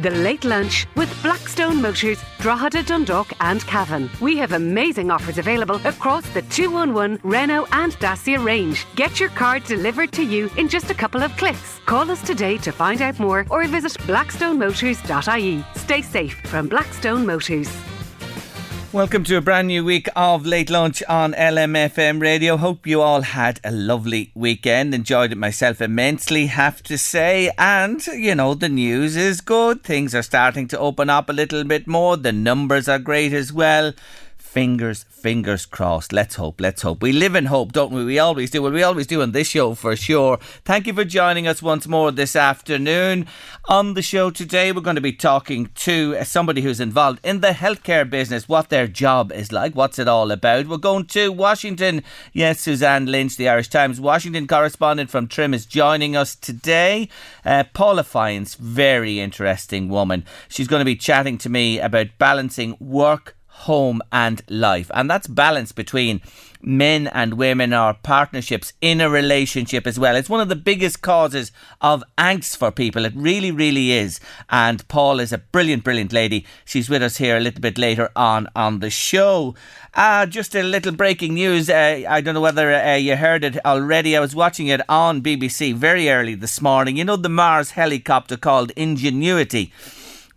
The Late Lunch with Blackstone Motors, Drogheda, Dundalk and Cavan. We have amazing offers available across the 211 Renault and Dacia range. Get your car delivered to you in just a couple of clicks. Call us today to find out more or visit blackstonemotors.ie. Stay safe from Blackstone Motors. Welcome to a brand new week of Late Lunch on LMFM Radio. Hope you all had a lovely weekend. Enjoyed it myself immensely, have to say. And, you know, the news is good. Things are starting to open up a little bit more. The numbers are great as well fingers, fingers crossed. Let's hope, let's hope. We live in hope, don't we? We always do. Well, we always do on this show for sure. Thank you for joining us once more this afternoon. On the show today, we're going to be talking to somebody who's involved in the healthcare business, what their job is like, what's it all about. We're going to Washington. Yes, Suzanne Lynch, the Irish Times Washington correspondent from Trim, is joining us today. Uh, Paula Fyans, very interesting woman. She's going to be chatting to me about balancing work home and life. And that's balance between men and women or partnerships in a relationship as well. It's one of the biggest causes of angst for people. It really, really is. And Paul is a brilliant, brilliant lady. She's with us here a little bit later on on the show. Uh, just a little breaking news. Uh, I don't know whether uh, you heard it already. I was watching it on BBC very early this morning. You know, the Mars helicopter called Ingenuity.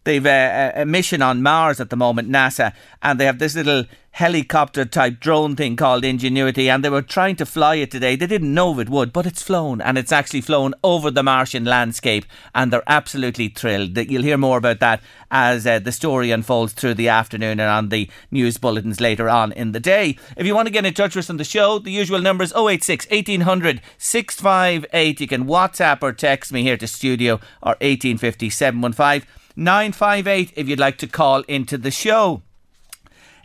They've a, a, mission on Mars at the moment, NASA, and they have this little helicopter type drone thing called Ingenuity, and they were trying to fly it today. They didn't know if it would, but it's flown, and it's actually flown over the Martian landscape, and they're absolutely thrilled. That you'll hear more about that as uh, the story unfolds through the afternoon and on the news bulletins later on in the day. If you want to get in touch with us on the show, the usual number is 086 1800 658. You can WhatsApp or text me here to studio or 1850 715. 958 if you'd like to call into the show.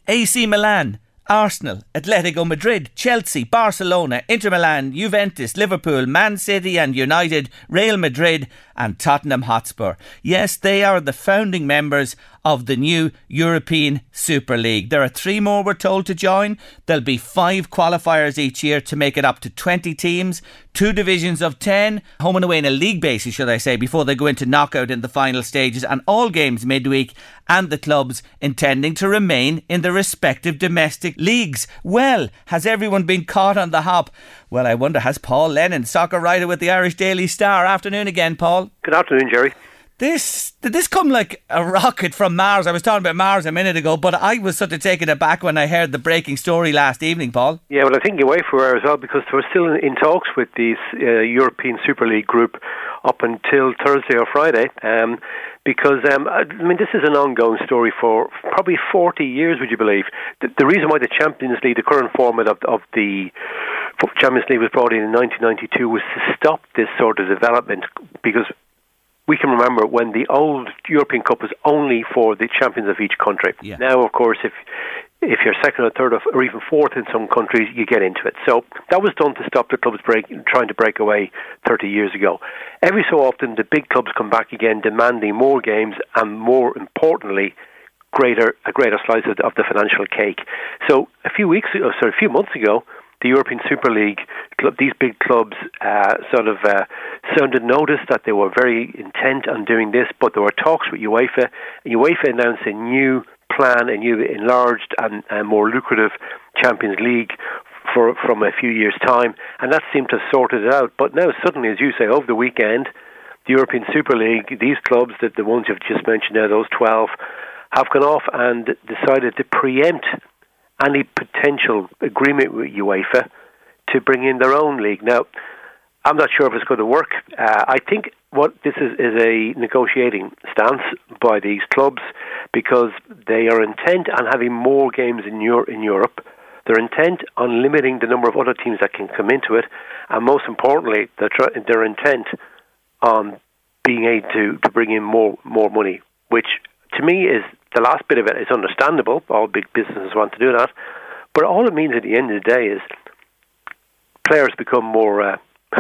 AC Milan, Arsenal, Atletico Madrid, Chelsea, Barcelona, Inter Milan, Juventus, Liverpool, Man City and United, Real Madrid and Tottenham Hotspur. Yes, they are the founding members of the new European Super League. There are three more we're told to join. There'll be five qualifiers each year to make it up to 20 teams, two divisions of 10, home and away in a league basis, should I say, before they go into knockout in the final stages, and all games midweek, and the clubs intending to remain in their respective domestic leagues. Well, has everyone been caught on the hop? Well, I wonder, has Paul Lennon, soccer writer with the Irish Daily Star? Afternoon again, Paul. Good afternoon, Jerry. This did this come like a rocket from Mars? I was talking about Mars a minute ago, but I was sort of taken aback when I heard the breaking story last evening, Paul. Yeah, well, I think UEFA were as well because they were still in, in talks with the uh, European Super League group up until Thursday or Friday. Um, because um, I mean, this is an ongoing story for probably 40 years, would you believe? The, the reason why the Champions League, the current format of, of the Champions League was brought in in 1992 was to stop this sort of development because we can remember when the old European Cup was only for the champions of each country. Yeah. Now, of course, if if you're second or third or even fourth in some countries, you get into it. So that was done to stop the clubs break, trying to break away 30 years ago. Every so often, the big clubs come back again, demanding more games and, more importantly, greater a greater slice of the, of the financial cake. So a few weeks ago, sorry, a few months ago, the European Super League, these big clubs uh, sort of uh, sounded notice that they were very intent on doing this, but there were talks with UEFA, and UEFA announced a new plan, a new enlarged and, and more lucrative Champions League for from a few years' time, and that seemed to have sorted it out. But now suddenly, as you say, over the weekend, the European Super League, these clubs that the ones you've just mentioned there, those twelve, have gone off and decided to preempt any potential agreement with UEFA to bring in their own league. Now, I'm not sure if it's going to work. Uh, I think what this is is a negotiating stance by these clubs because they are intent on having more games in, Euro- in Europe. They're intent on limiting the number of other teams that can come into it, and most importantly, they're, tr- intent on being able to, to bring in more more money, which to me is the last bit of it is understandable. All big businesses want to do that, but all it means at the end of the day is players become more. Uh,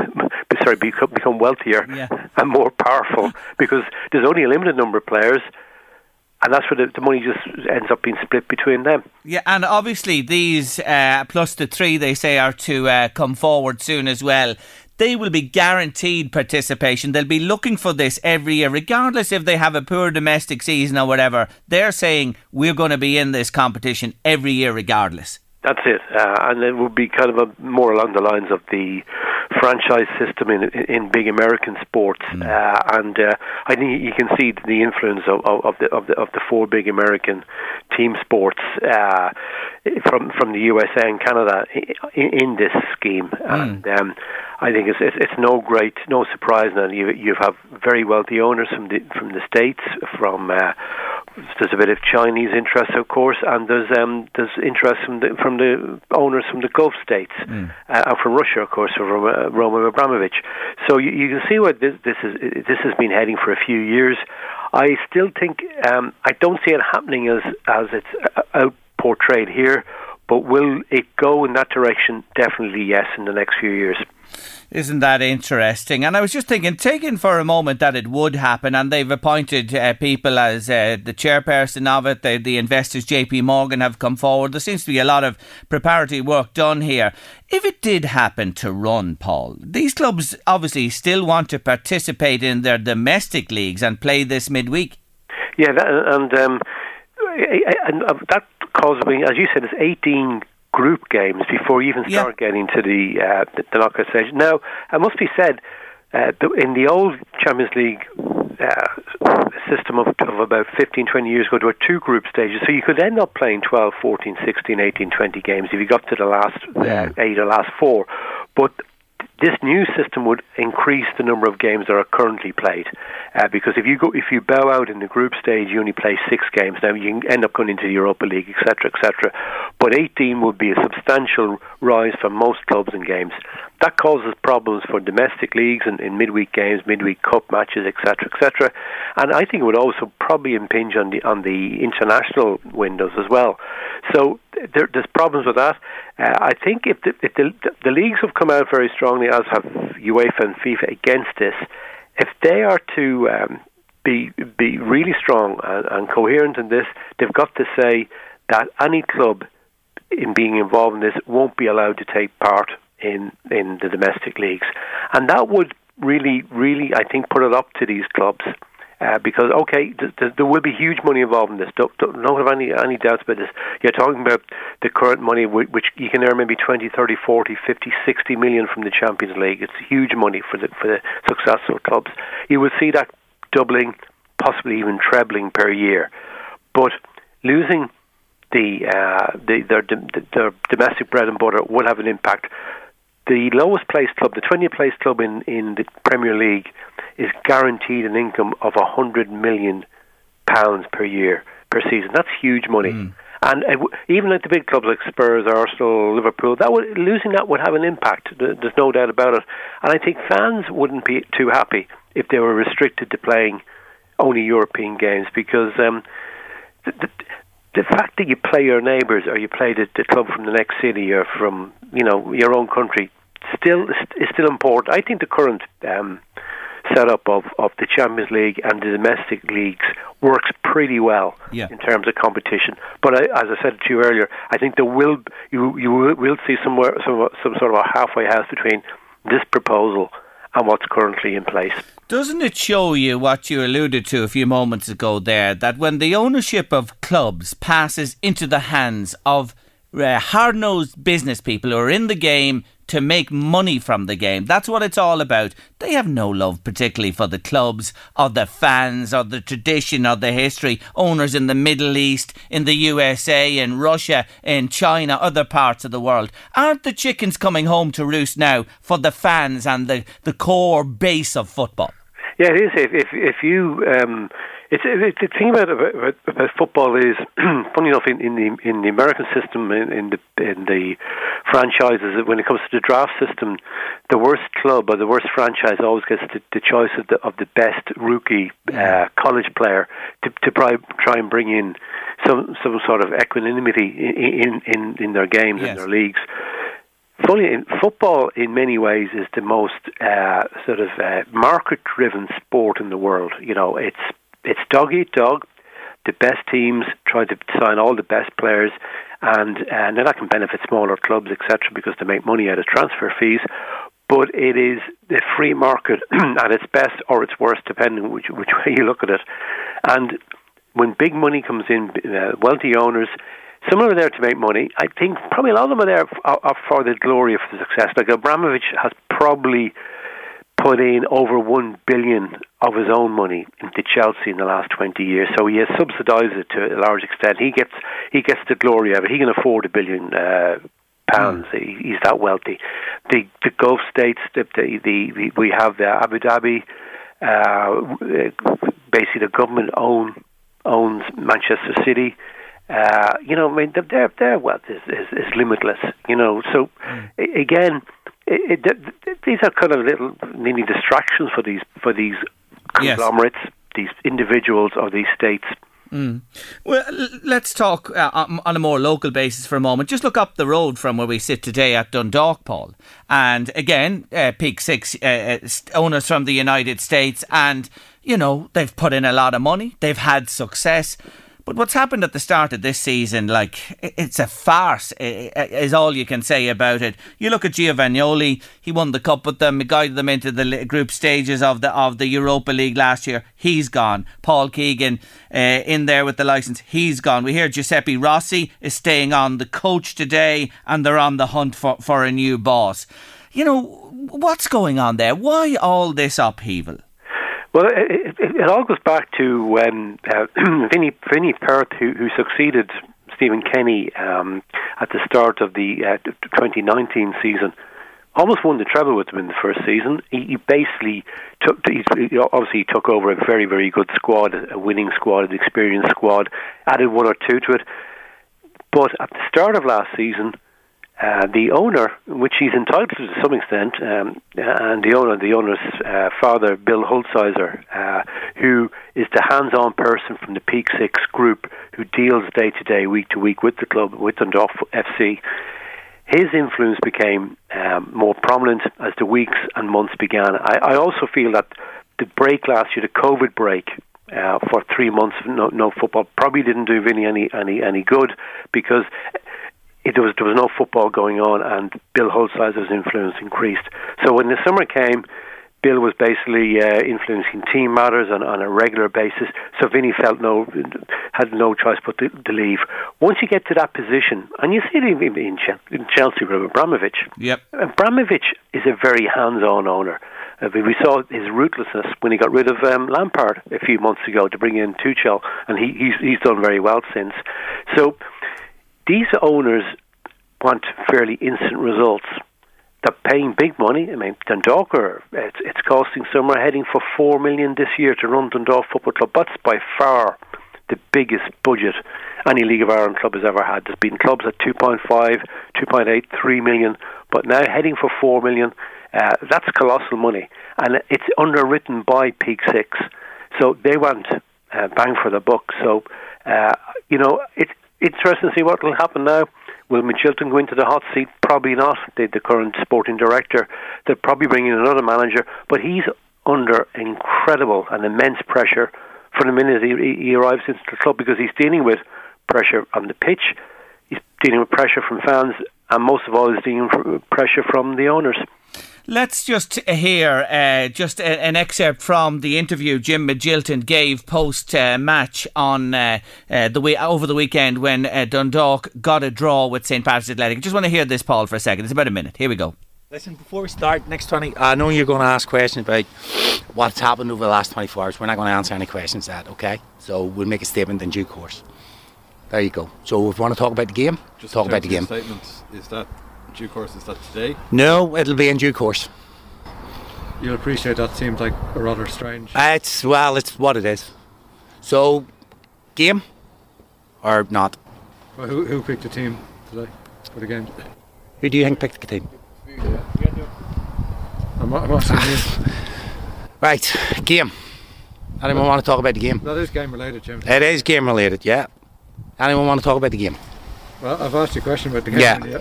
sorry, become, become wealthier yeah. and more powerful because there's only a limited number of players and that's where the, the, money just ends up being split between them. Yeah, and obviously these uh, plus the three they say are to uh, come forward soon as well. They will be guaranteed participation. They'll be looking for this every year, regardless if they have a poor domestic season or whatever. They're saying we're going to be in this competition every year, regardless. That's it, uh, and it would be kind of a, more along the lines of the franchise system in in big American sports, mm. uh, and uh, I think you can see the influence of, of, the of the of the four big American team sports uh, from from the USA and Canada in, in this scheme, mm. and um, I think it's, it's, it's no great no surprise now you you have very wealthy owners from the from the states from uh, there's a bit of Chinese interest, of course, and there's um, there's interest from the from the owners from the Gulf states, mm. uh, and from Russia, of course, from uh, Roman Abramovich. So you, you, can see where this this is this has been heading for a few years. I still think um, I don't see it happening as as it's uh, out portrayed here, but will it go in that direction? Definitely yes, in the next few years. Isn't that interesting? And I was just thinking, taking for a moment that it would happen, and they've appointed uh, people as uh, the chairperson of it. The, the investors, JP Morgan, have come forward. There seems to be a lot of preparatory work done here. If it did happen to run, Paul, these clubs obviously still want to participate in their domestic leagues and play this midweek. Yeah, that, and um, and uh, that causes me, as you said, it's 18 group games before you even start yeah. getting to the, uh, the, the knockout stage. Now, it must be said, uh, in the old Champions League uh, system of, of about 15, 20 years ago, there were two group stages, so you could end up playing 12, 14, 16, 18, 20 games if you got to the last uh, eight or last four. But this new system would increase the number of games that are currently played, uh, because if you go if you bow out in the group stage, you only play six games. Now you end up going into the Europa League, etc., etc. But 18 would be a substantial rise for most clubs and games. That causes problems for domestic leagues and in midweek games, midweek cup matches, etc., etc. And I think it would also probably impinge on the on the international windows as well. So there, there's problems with that. Uh, I think if, the, if the, the leagues have come out very strongly, as have UEFA and FIFA, against this, if they are to um, be be really strong and, and coherent in this, they've got to say that any club in being involved in this won't be allowed to take part in in the domestic leagues, and that would really, really, I think, put it up to these clubs uh, because okay, th- th- there will be huge money involved in this. Don't, don't, don't have any any doubts about this. You're talking about the current money w- which you can earn maybe 20, 30, 40, 50, 60 million from the Champions League. It's huge money for the for the successful clubs. You will see that doubling, possibly even trebling per year. But losing the, uh, the their, their domestic bread and butter will have an impact the lowest placed club, the 20th placed club in, in the Premier League, is guaranteed an income of a hundred million pounds per year per season. That's huge money. Mm. And uh, even at the big clubs like Spurs, Arsenal, Liverpool, that would, losing that would have an impact. There's no doubt about it. And I think fans wouldn't be too happy if they were restricted to playing only European games because um, the, the, the fact that you play your neighbours or you play the, the club from the next city or from you know your own country still is still important. I think the current um, setup of, of the Champions League and the domestic leagues works pretty well yeah. in terms of competition. But I, as I said to you earlier, I think there will you you will, will see somewhere some some sort of a halfway house between this proposal and what's currently in place. Doesn't it show you what you alluded to a few moments ago there that when the ownership of clubs passes into the hands of uh, hard nosed business people who are in the game to make money from the game. That's what it's all about. They have no love, particularly for the clubs or the fans or the tradition or the history. Owners in the Middle East, in the USA, in Russia, in China, other parts of the world. Aren't the chickens coming home to roost now for the fans and the, the core base of football? Yeah, it is. If if, if you um, it's, the thing about, about, about football is funny enough in, in the in the American system in, in the in the franchises when it comes to the draft system, the worst club or the worst franchise always gets the, the choice of the of the best rookie uh, college player to to try try and bring in some some sort of equanimity in in in their games yes. in their leagues. In football, in many ways, is the most uh, sort of uh, market-driven sport in the world. You know, it's it's dog eat dog. The best teams try to sign all the best players, and uh, now that can benefit smaller clubs, etc., because they make money out of transfer fees. But it is the free market at its best or its worst, depending which which way you look at it. And when big money comes in, uh, wealthy owners some of them are there to make money. I think probably a lot of them are there are, are for the glory of the success. Like Abramovich has probably put in over one billion of his own money into Chelsea in the last twenty years. So he has subsidised it to a large extent. He gets he gets the glory of it. He can afford a billion uh, pounds. Mm. He's that wealthy. The the Gulf states, the the, the, the we have the Abu Dhabi. Uh, basically, the government own owns Manchester City. Uh, you know, I mean, their their wealth is, is, is limitless. You know, so mm. again, it, it, these are kind of little mini distractions for these for these conglomerates, yes. these individuals, or these states. Mm. Well, let's talk uh, on a more local basis for a moment. Just look up the road from where we sit today at Dundalk, Paul. And again, uh, Peak Six uh, uh owners from the United States, and you know they've put in a lot of money. They've had success. But what's happened at the start of this season, like, it's a farce, is all you can say about it. You look at Giovagnoli, he won the cup with them, he guided them into the group stages of the of the Europa League last year. He's gone. Paul Keegan uh, in there with the licence, he's gone. We hear Giuseppe Rossi is staying on the coach today, and they're on the hunt for, for a new boss. You know, what's going on there? Why all this upheaval? Well, it, it, it all goes back to when uh, Vinny, Vinny Perth, who, who succeeded Stephen Kenny um, at the start of the uh, 2019 season, almost won the treble with them in the first season. He, he basically took, he obviously took over a very, very good squad, a winning squad, an experienced squad, added one or two to it. But at the start of last season, uh, the owner, which he's entitled to to some extent, um, and the owner, the owner's uh, father, Bill Hulsizer, uh, who is the hands-on person from the Peak Six group who deals day to day, week to week with the club, with Dundalk FC. His influence became um, more prominent as the weeks and months began. I, I also feel that the break last year, the COVID break, uh, for three months of no, no football probably didn't do Vinny any any any good because there was there was no football going on, and Bill Hulsizer's influence increased. So when the summer came, Bill was basically uh, influencing team matters on, on a regular basis. So Vinny felt no had no choice but to, to leave. Once you get to that position, and you see it in, in, in Chelsea with Abramovich. Yep. Abramovich is a very hands-on owner. Uh, we saw his ruthlessness when he got rid of um, Lampard a few months ago to bring in Tuchel, and he, he's he's done very well since. So these owners want fairly instant results. They're paying big money. I mean, Dundalk are, it's, it's costing somewhere heading for four million this year to run Dundalk Football Club. That's by far the biggest budget any League of Ireland club has ever had. There's been clubs at 2.5, 2.8, 3 million, but now heading for 4 million. Uh, that's colossal money, and it's underwritten by Peak Six, so they want uh, bang for the buck. So, uh, you know, it's interesting to see what will happen now. Will Magilton go into the hot seat? Probably not. The, the current sporting director. They'll probably bring in another manager, but he's under incredible and immense pressure from the minute he, he arrives into the club because he's dealing with pressure on the pitch, he's dealing with pressure from fans, and most of all, he's dealing with pressure from the owners. Let's just hear uh, just a, an excerpt from the interview Jim Magilton gave post uh, match on uh, uh, the way over the weekend when uh, Dundalk got a draw with St Patrick's Athletic. Just want to hear this, Paul, for a second. It's about a minute. Here we go. Listen, before we start next 20, I know you're going to ask questions about what's happened over the last 24 hours. We're not going to answer any questions that, okay? So we'll make a statement in due course. There you go. So if you want to talk about the game, Just talk about the game. of Statement is that due course? Is that today? No, it'll be in due course. You'll appreciate that seems like a rather strange. Uh, it's well, it's what it is. So, game or not? Well, who, who picked the team today for the game? Who do you think picked the team? I'm, I'm asking you. Right, game. Anyone want to talk about the game? That is game related, Jim. It is game related, yeah. Anyone want to talk about the game? Well, I've asked you a question about the game. Yeah.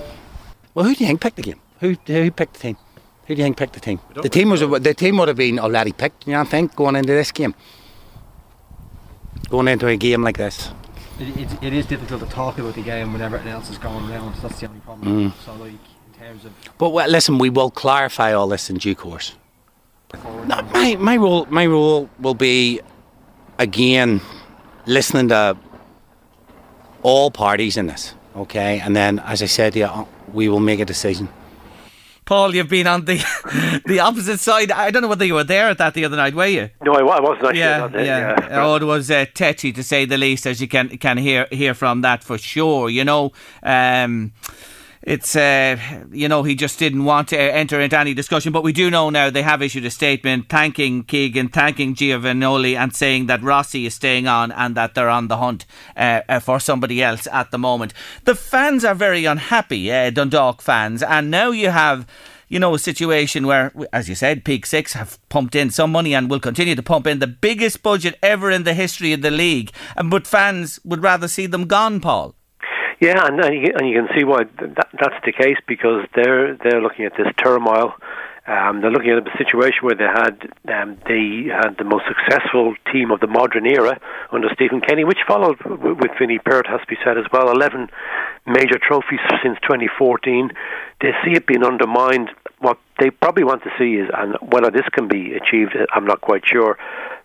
Well, who do you think picked the game? Who who picked the team? Who do you think picked the team? The team was the team would have been already picked. You know, I think going into this game, going into a game like this. It, it, it is difficult to talk about the game when everything else is going around. That's the only problem. Mm. So, like, in terms of But well, listen, we will clarify all this in due course. forward, No, my my role my role will be again listening to all parties in this. Okay, and then as I said, yeah, we will make a decision. Paul, you've been on the the opposite side. I don't know whether you were there at that the other night, were you? No, I, I wasn't actually. Yeah, on that, yeah. yeah. Oh, it was uh, tetchy to say the least, as you can can hear hear from that for sure. You know, um, it's uh, you know he just didn't want to enter into any discussion. But we do know now they have issued a statement thanking Keegan, thanking Giovagnoli, and saying that Rossi is staying on and that they're on the hunt uh, uh, for somebody else at the moment. The fans are very unhappy, uh, Dundalk fans, and now you have you know, a situation where, as you said, Peak Six have pumped in some money and will continue to pump in the biggest budget ever in the history of the league. And but fans would rather see them gone, Paul. Yeah, and, and, you, can see why that, that's the case because they're they're looking at this turmoil. Um, they're looking at a situation where they had um, they had the most successful team of the modern era under Stephen Kenny, which followed with Vinnie Perth, has to be said as well. Eleven major trophies since 2014. They see it being undermined. What they probably want to see is, and whether this can be achieved, I'm not quite sure.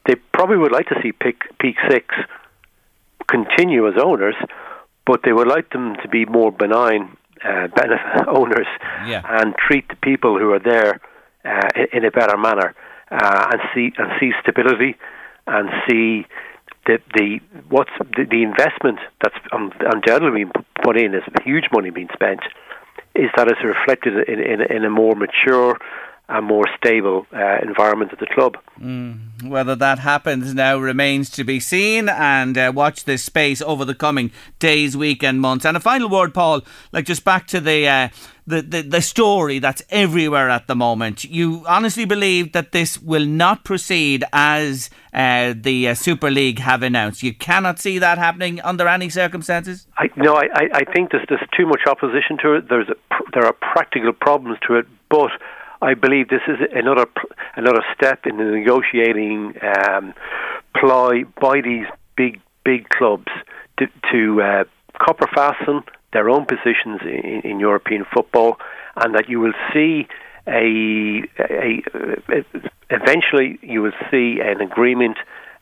They probably would like to see Peak Six continue as owners, but they would like them to be more benign uh, benefit owners Yeah. and treat the people who are there uh, in, in a better manner uh, and see and see stability and see the the what's the, the investment that's um, undoubtedly being put in is huge money being spent is that it's reflected in, in, in a more mature and more stable uh, environment at the club. Whether that happens now remains to be seen, and uh, watch this space over the coming days, week, and months. And a final word, Paul, like just back to the. Uh, the, the, the story that's everywhere at the moment. You honestly believe that this will not proceed as uh, the uh, Super League have announced. You cannot see that happening under any circumstances. I no, I, I- I think there's there's too much opposition to it. There's a, there are practical problems to it, but I believe this is another another step in the negotiating um, ploy by these big big clubs to, to uh, copper fasten their own positions in, in European football, and that you will see a, a, a eventually you will see an agreement.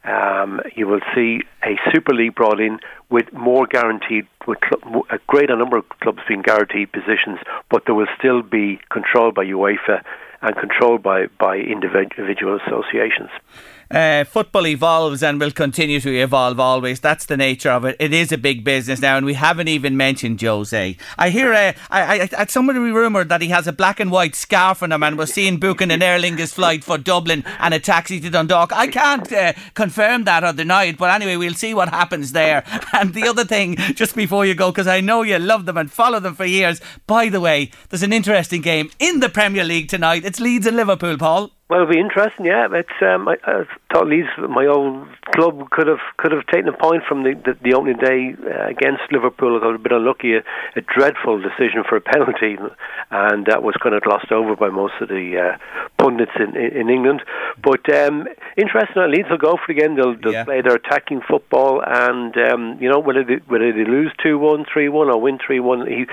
Um, you will see a Super League brought in with more guaranteed, with cl- a greater number of clubs being guaranteed positions, but there will still be controlled by UEFA and controlled by, by individual associations. Uh, football evolves and will continue to evolve always. That's the nature of it. It is a big business now, and we haven't even mentioned Jose. I hear uh, I, I, somebody rumoured that he has a black and white scarf on him and was seen booking an Aer Lingus flight for Dublin and a taxi to Dundalk. I can't uh, confirm that or deny it, but anyway, we'll see what happens there. And the other thing, just before you go, because I know you love them and follow them for years. By the way, there's an interesting game in the Premier League tonight. It's Leeds and Liverpool, Paul. Well, it'll be interesting. Yeah, it's. Um, I, I thought Leeds, my old club, could have could have taken a point from the the, the opening day uh, against Liverpool. I thought a bit unlucky, a, a dreadful decision for a penalty, and that was kind of glossed over by most of the uh, pundits in, in, in England. But um, interesting, Leeds will go for it again. They'll, they'll Yeah. play their attacking football, and um, you know whether they, whether they lose two one, three one, or win three one, he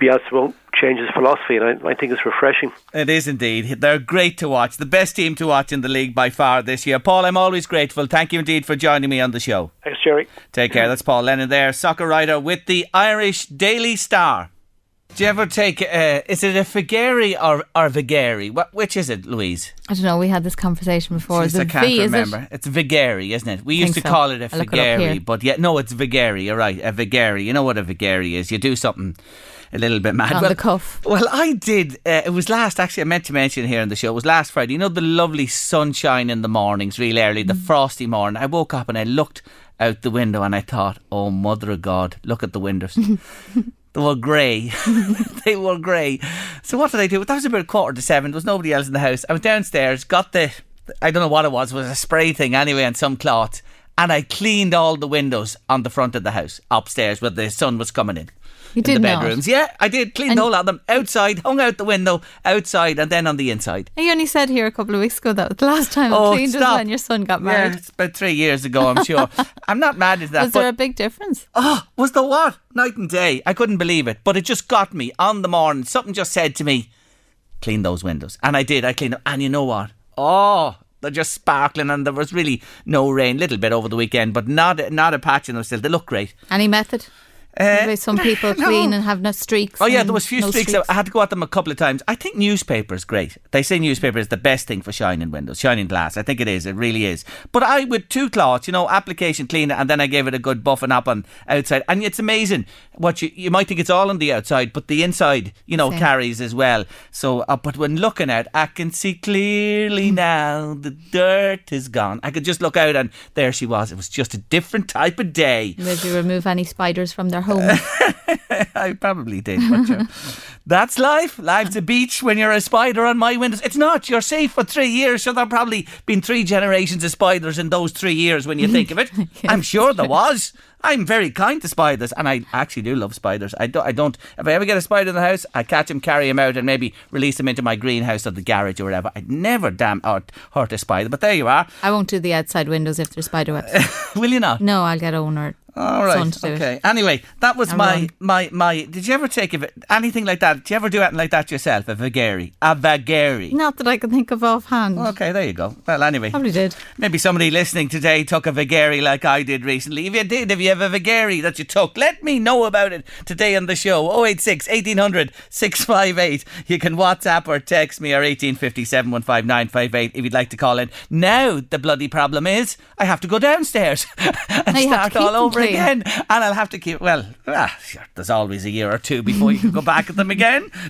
Bielsa won't change his philosophy, and I, I think it's refreshing. It is indeed. They're great to watch. The best team to watch in the league by far this year. Paul, I'm always grateful. Thank you indeed for joining me on the show. Thanks, Jerry. Take care. That's Paul Lennon there, soccer writer with the Irish Daily Star. Do you ever take? Uh, is it a Figari or or Vigari? What which is it, Louise? I don't know. We had this conversation before. Jeez, Is it I can't V, is remember. it? It's Vigari, isn't it? We used to so. call it a I'll look it up Figari, but yeah, no, it's Vigari. You're right, a Vigari. You know what a Vigari is? You do something a little bit mad. On well, the cuff. Well, I did. Uh, it was last. Actually, I meant to mention here in the show. It was last Friday. You know the lovely sunshine in the mornings, real early, Mm. the frosty morning. I woke up and I looked out the window and I thought, "Oh, mother of God, look at the windows." They were grey. they were grey. So what did I do? That was about a quarter to seven. There was nobody else in the house. I went downstairs, got the, I don't know what it was, it was a spray thing anyway and some cloth. And I cleaned all the windows on the front of the house upstairs where the sun was coming in. You in did the not? bedrooms. Yeah, I did. Cleaned And- the whole lot of them outside, hung out the window, outside, and then on the inside. You only said here a couple of weeks ago that was the last time Oh, I cleaned was stop. when your son got Yeah, married. it's about three years ago, I'm sure. I'm not mad at that. Was there a big difference? Oh, was the what? Night and day. I couldn't believe it. But it just got me on the morning. Something just said to me, clean those windows. And I did. I cleaned them. And you know what? Oh, they're just sparkling. And there was really no rain. Little bit over the weekend, but not not a patch in them still. They look great. Any method? Uh, Maybe some people no. clean and have no streaks. Oh yeah, there was few no streaks. I had to go at them a couple of times. I think newspaper is great. They say newspaper is the best thing for shining windows, shining glass. I think it is. It really is. But I with two cloths, you know, application cleaner, and then I gave it a good buffing up on outside, and it's amazing what you you might think it's all on the outside, but the inside, you know, Same. carries as well. So, uh, but when looking out, I can see clearly now the dirt is gone. I could just look out, and there she was. It was just a different type of day. Did you remove any spiders from their home? I probably did, but you uh, that's life. Life's a beach when you're a spider on my windows. It's not. You're safe for three years. So there've probably been three generations of spiders in those three years when you think of it. I'm sure there was. I'm very kind to spiders, and I actually do love spiders. I don't. I don't. If I ever get a spider in the house, I catch him, carry him out, and maybe release him into my greenhouse or the garage or whatever. I'd never damn hurt, hurt a spider. But there you are. I won't do the outside windows if there's spider webs. Will you not? no, I'll get owner All right. do it. Okay. Anyway, that was my, my my. Did you ever take anything like that? Did you ever do anything like that yourself? A vagary, a vagary. Not that I can think of offhand. Okay, there you go. Well, anyway, Probably did. maybe somebody listening today took a vagary like I did recently. If you did, if you have a vagary that you took, let me know about it today on the show. 086 1800 658. You can WhatsApp or text me or 1850 715 958 if you'd like to call in. Now, the bloody problem is I have to go downstairs and start all over again. And I'll have to keep, well, ah, there's always a year or two before you can go back at them again.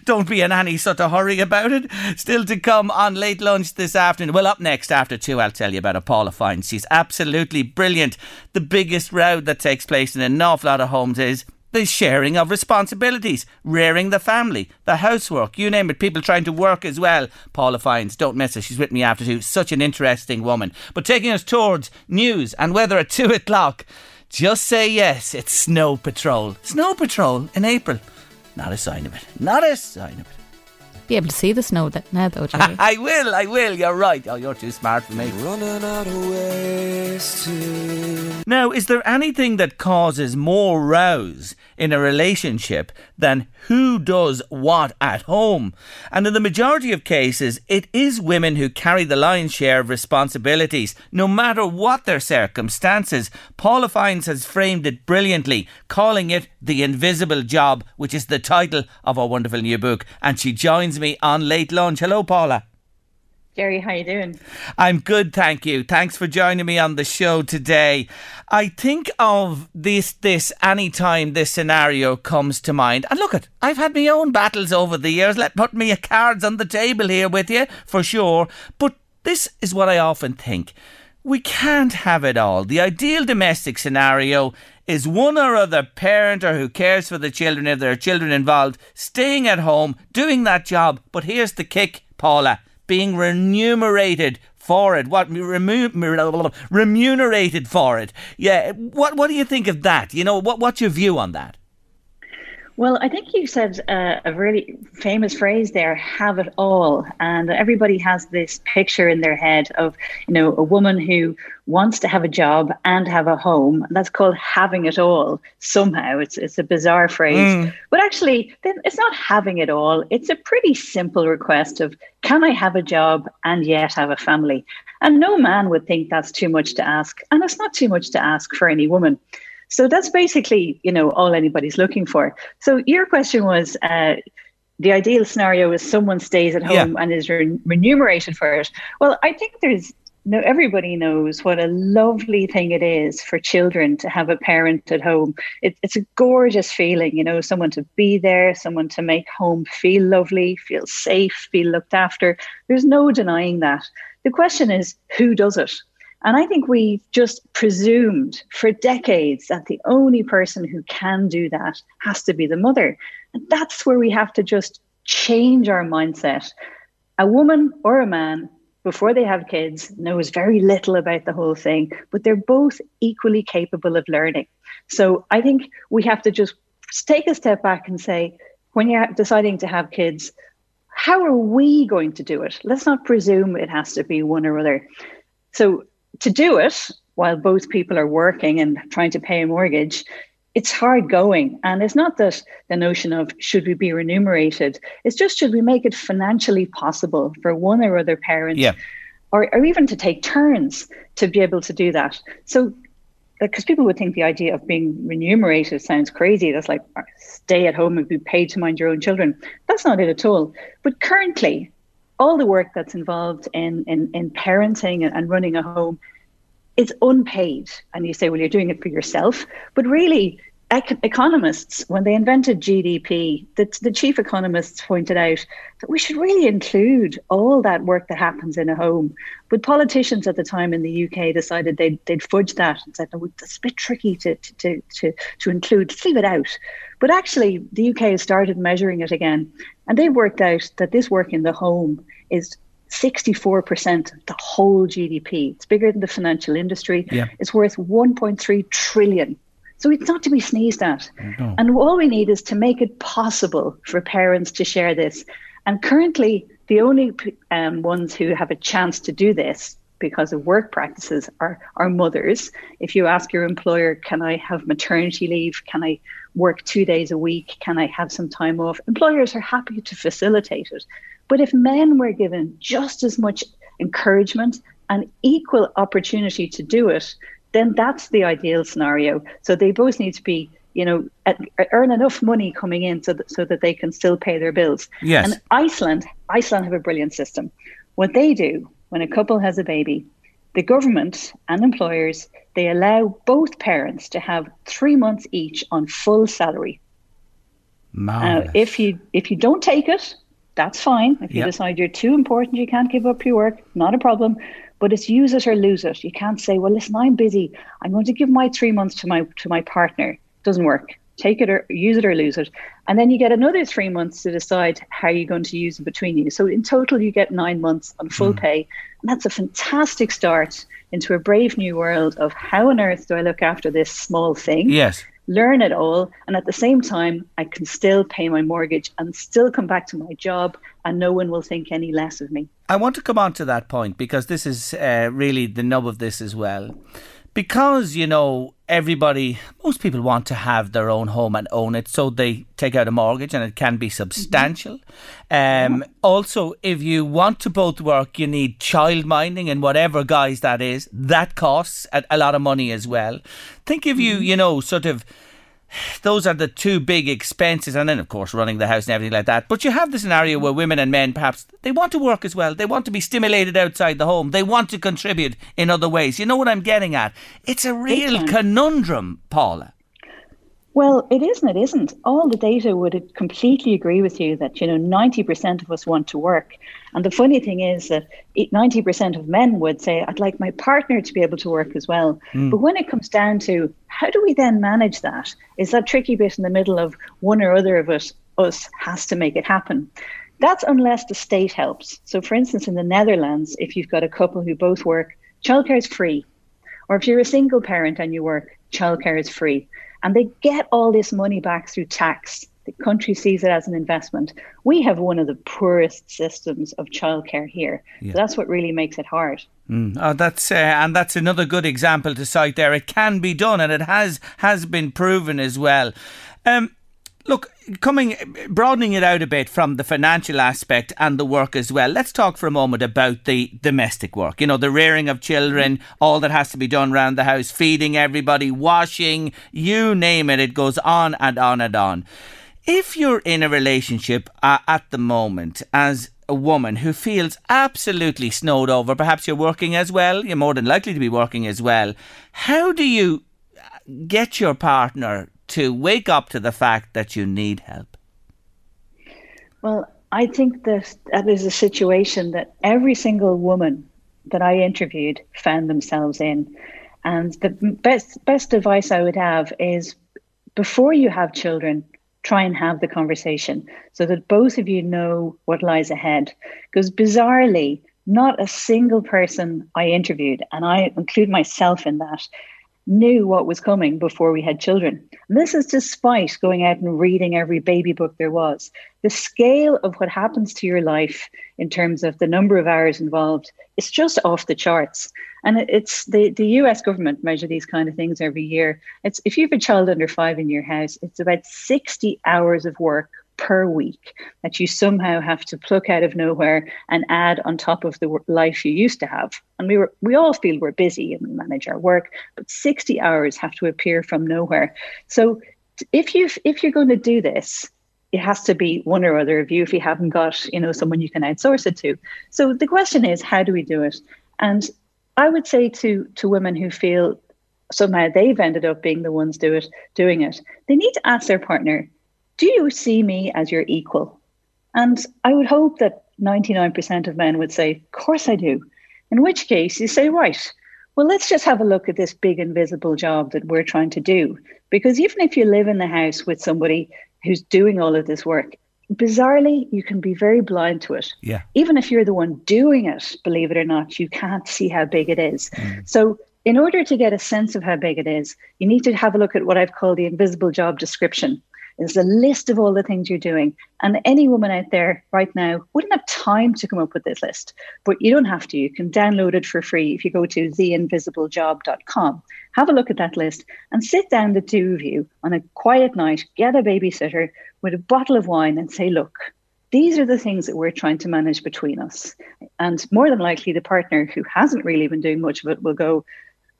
Don't be in any sort of hurry about it. Still to come on late lunch this afternoon. Well, up next after two, I'll tell you about a Paula Fyans. She's absolutely brilliant. The biggest row that takes place in an awful lot of homes is the sharing of responsibilities, rearing the family, the housework, you name it, people trying to work as well. Paula Fyans, don't miss her. She's with me after two. Such an interesting woman. But taking us towards news and weather at two o'clock, just say yes, it's Snow Patrol. Snow Patrol in April. Not a sign of it. Not a sign of it. Be able to see the snow that now though, Jerry. I will, I will. You're right. Oh, you're too smart for me. Now, is there anything that causes more rows in a relationship than who does what at home? And in the majority of cases, it is women who carry the lion's share of responsibilities, no matter what their circumstances. Paula Fyans has framed it brilliantly, calling it The Invisible Job, which is the title of our wonderful new book. And she joins me on late lunch. Hello, Paula. Jerry, how you doing? I'm good, thank you. Thanks for joining me on the show today. I think of this this anytime this scenario comes to mind. And look at I've had my own battles over the years. Let put me cards on the table here with you, for sure. But this is what I often think. We can't have it all. The ideal domestic scenario is one or other parent or who cares for the children if there are children involved staying at home doing that job. But here's the kick, Paula being remunerated for it. What remunerated for it? Yeah. What What do you think of that? You know, what What's your view on that? Well, I think you said uh, a really famous phrase there, have it all. And everybody has this picture in their head of, you know, a woman who wants to have a job and have a home. And that's called having it all somehow. It's, it's a bizarre phrase. Mm. But actually, it's not having it all. It's a pretty simple request of, can I have a job and yet have a family? And no man would think that's too much to ask. And it's not too much to ask for any woman. So that's basically, you know, all anybody's looking for. So your question was, uh, the ideal scenario is someone stays at home yeah. and is re- remunerated for it. Well, I think there's no everybody knows what a lovely thing it is for children to have a parent at home. It, it's a gorgeous feeling, you know, someone to be there, someone to make home feel lovely, feel safe, feel looked after. There's no denying that. The question is, who does it? And I think we've just presumed for decades that the only person who can do that has to be the mother. And that's where we have to just change our mindset. A woman or a man, before they have kids, knows very little about the whole thing, but they're both equally capable of learning. So I think we have to just take a step back and say, when you're deciding to have kids, how are we going to do it? Let's not presume it has to be one or other. So to do it while both people are working and trying to pay a mortgage, it's hard going. And it's not that the notion of should we be remunerated, it's just should we make it financially possible for one or other parent yeah. or, or even to take turns to be able to do that. So, because people would think the idea of being remunerated sounds crazy. That's like stay at home and be paid to mind your own children. That's not it at all. But currently, all the work that's involved in, in, in parenting and, and running a home is unpaid. And you say, well, you're doing it for yourself. But really, ec- economists, when they invented GDP, the, the chief economists pointed out that we should really include all that work that happens in a home. But politicians at the time in the UK decided they'd, they'd fudge that and said, no, it's a bit tricky to, to, to, to include, Let's leave it out. But actually, the UK has started measuring it again. And they worked out that this work in the home is 64% of the whole GDP. It's bigger than the financial industry. Yeah. It's worth 1.3 trillion. So it's not to be sneezed at. No. And all we need is to make it possible for parents to share this. And currently, the only um, ones who have a chance to do this because of work practices are, are mothers. If you ask your employer, can I have maternity leave? Can I work two days a week? Can I have some time off? Employers are happy to facilitate it. But if men were given just as much encouragement and equal opportunity to do it, then that's the ideal scenario. So they both need to be, you know, earn enough money coming in so that, so that they can still pay their bills. Yes. And Iceland, Iceland have a brilliant system. What they do when a couple has a baby, the government and employers they allow both parents to have three months each on full salary. Now, if you if you don't take it, that's fine. If you Yep. decide you're too important, you can't give up your work, not a problem. But it's use it or lose it. You can't say, "Well, listen, I'm busy. I'm going to give my three months to my to my partner." Doesn't work. Take it or use it or lose it, and then you get another three months to decide how you're going to use it between you. So in total, you get nine months on full mm. pay, and that's a fantastic start into a brave new world of how on earth do I look after this small thing? yes. Learn it all and at the same time i can still pay my mortgage and still come back to my job and no one will think any less of me I want to come on to that point because this is uh, really the nub of this as well. Because, you know, everybody, most people want to have their own home and own it, so they take out a mortgage and it can be substantial. Um, Also, if you want to both work, you need child minding and whatever guys that is, that costs a, a lot of money as well. Think if you, you know, sort of those are the two big expenses and then of course running the house and everything like that. But you have the scenario where women and men perhaps they want to work as well. They want to be stimulated outside the home. They want to contribute in other ways. You know what i'm getting at? It's a real conundrum paula well it is and it isn't. All the data would completely agree with you that you know 90% of us want to work. And the funny thing is that 90% of men would say i'd like my partner to be able to work as well. Hmm. But when it comes down to how do we then manage that is that tricky bit in the middle of one or other of us us has to make it happen. That's unless the state helps. So for instance in the netherlands if you've got a couple who both work childcare is free. Or if you're a single parent and you work, childcare is free. And they get all this money back through tax. The country sees it as an investment. We have one of the poorest systems of childcare here. Yeah. So that's what really makes it hard. Mm. Oh, that's uh, and that's another good example to cite there. It can be done, and it has has been proven as well. Um, look, coming broadening it out a bit from the financial aspect and the work as well. Let's talk for a moment about the domestic work. You know, the rearing of children, all that has to be done around the house, feeding everybody, washing, you name it. It goes on and on and on. If you're in a relationship uh, at the moment as a woman who feels absolutely snowed over, perhaps you're working as well, you're more than likely to be working as well. How do you get your partner to wake up to the fact that you need help? Well, I think that that is a situation that every single woman that I interviewed found themselves in. And the best best advice I would have is before you have children, try and have the conversation so that both of you know what lies ahead. Because bizarrely, not a single person I interviewed, and I include myself in that, knew what was coming before we had children. And this is despite going out and reading every baby book there was. The scale of what happens to your life in terms of the number of hours involved is just off the charts. And it's the, the US government measure these kind of things every year. It's if you have a child under five in your house, it's about 60 hours of work per week that you somehow have to pluck out of nowhere and add on top of the life you used to have. And we were we all feel we're busy and we manage our work, but 60 hours have to appear from nowhere. So if you if you're going to do this, it has to be one or other of you if you haven't got, you know, someone you can outsource it to. So the question is, how do we do it? And I would say to to women who feel somehow they've ended up being the ones do it, doing it, they need to ask their partner, do you see me as your equal? And I would hope that 99% of men would say, Of course I do. In which case you say, Right, well, let's just have a look at this big invisible job that we're trying to do. Because even if you live in the house with somebody who's doing all of this work, bizarrely, you can be very blind to it. Yeah. Even if you're the one doing it, believe it or not, you can't see how big it is. Mm. So, in order to get a sense of how big it is, you need to have a look at what I've called the invisible job description. It's a list of all the things you're doing. And any woman out there right now wouldn't have time to come up with this list, but you don't have to. You can download it for free if you go to theinvisiblejob.com. Have a look at that list and sit down, the two of you, on a quiet night, get a babysitter with a bottle of wine and say, look, these are the things that we're trying to manage between us. And more than likely, the partner who hasn't really been doing much of it will go,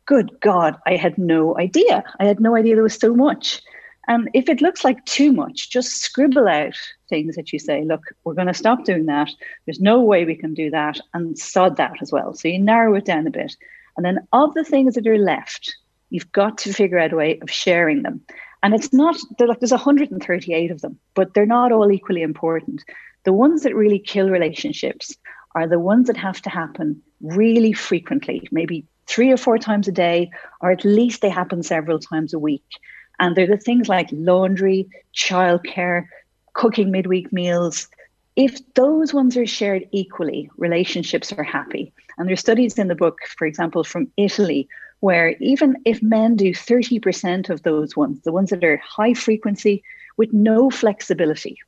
Good God, I had no idea. I had no idea there was so much. And if it looks like too much, just scribble out things that you say, look, we're going to stop doing that. There's no way we can do that, and sod that as well. So you narrow it down a bit. And then of the things that are left, you've got to figure out a way of sharing them. And it's not, like, there's 138 of them, but they're not all equally important. The ones that really kill relationships are the ones that have to happen really frequently, maybe three or four times a day, or at least they happen several times a week. And they're the things like laundry, childcare, cooking midweek meals. If those ones are shared equally, relationships are happy. And there's studies in the book, for example, from Italy, where even if men do 30% of those ones, the ones that are high frequency with no flexibility,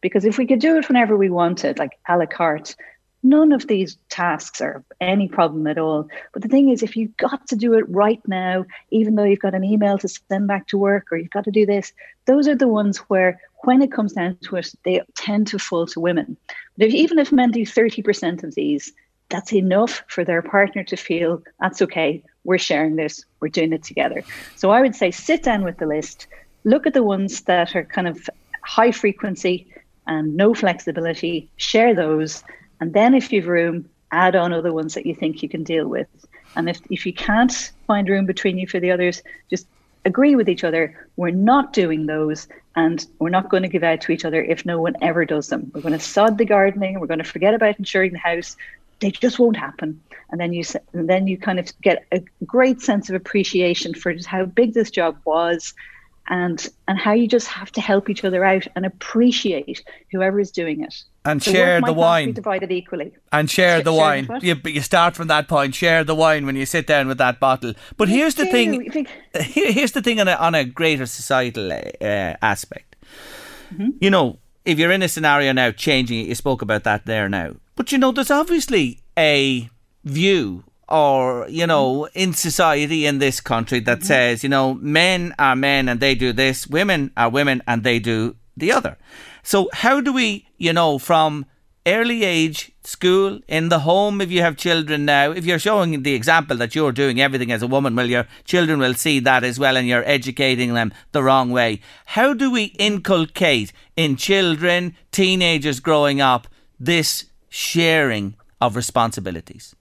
because if we could do it whenever we wanted, like a la carte, none of these tasks are any problem at all. But the thing is, if you've got to do it right now, even though you've got an email to send back to work or you've got to do this, those are the ones where, when it comes down to it, they tend to fall to women. But if, even if men do 30% of these, that's enough for their partner to feel that's okay, we're sharing this, we're doing it together. So I would say sit down with the list, look at the ones that are kind of high frequency and no flexibility, share those and then, if you've room, add on other ones that you think you can deal with. And if, if you can't find room between you for the others, just agree with each other. We're not doing those, and we're not going to give out to each other if no one ever does them. We're going to sod the gardening. We're going to forget about insuring the house. They just won't happen. And then you and then you kind of get a great sense of appreciation for just how big this job was, and and how you just have to help each other out and appreciate whoever is doing it. And the share the wine. divided equally. And share Sh- the wine. you, you start from that point. Share the wine when you sit down with that bottle. But you here's the thing here's the thing on a, on a greater societal uh, aspect. You know, if you're in a scenario now changing it, you spoke about that there now. But you know, there's obviously a view or, you know, mm-hmm. in society in this country that mm-hmm. says, you know, men are men and they do this, women are women and they do the other. So how do we, you know, from early age, school, in the home, if you have children now, if you're showing the example that you're doing everything as a woman, well, your children will see that as well and you're educating them the wrong way. How do we inculcate in children, teenagers growing up, this sharing of responsibilities?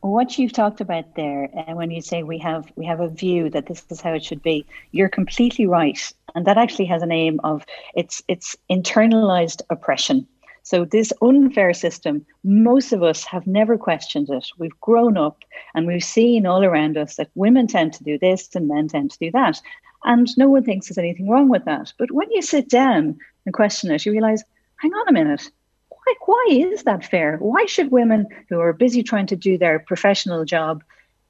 What you've talked about there and when you say we have we have a view that this is how it should be you're completely right. And that actually has a name of it's it's internalized oppression. So this unfair system most of us have never questioned it. We've grown up and we've seen all around us that women tend to do this and men tend to do that. And no one thinks there's anything wrong with that. But when you sit down and question it you realize hang on a minute like, why is that fair? Why should women who are busy trying to do their professional job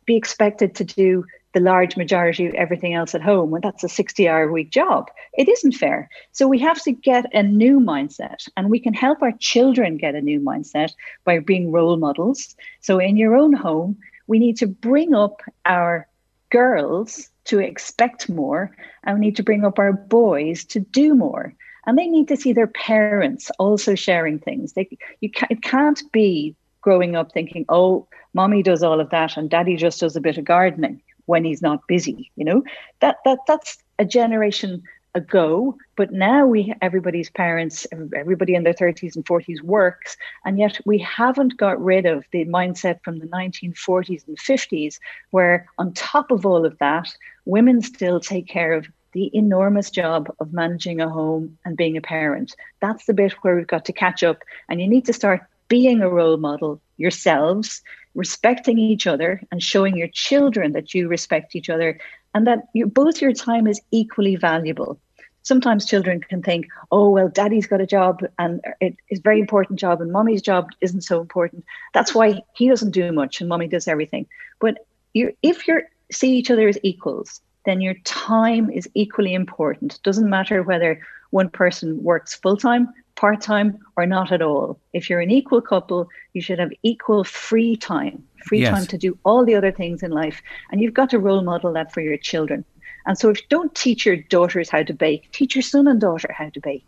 be expected to do the large majority of everything else at home when that's a 60 hour week job? It isn't fair. So we have to get a new mindset and we can help our children get a new mindset by being role models. So in your own home, we need to bring up our girls to expect more and we need to bring up our boys to do more and they need to see their parents also sharing things. They, you it can't be growing up thinking, oh, mommy does all of that and daddy just does a bit of gardening when he's not busy. You know, that that that's a generation ago. But now we everybody's parents, everybody in their 30s and 40s works, and yet we haven't got rid of the mindset from the 1940s and 50s, where on top of all of that, women still take care of the enormous job of managing a home and being a parent. That's the bit where we've got to catch up, and you need to start being a role model yourselves, respecting each other, and showing your children that you respect each other and that you, both your time is equally valuable. Sometimes children can think, oh, well, daddy's got a job and it is a very important job, and mommy's job isn't so important. That's why he doesn't do much and mommy does everything. But you, if you see each other as equals, then your time is equally important. It doesn't matter whether one person works full time, part time, or not at all. If you're an equal couple, you should have equal free time, free Yes. time to do all the other things in life. And you've got to role model that for your children. And so if don't teach your daughters how to bake, teach your son and daughter how to bake.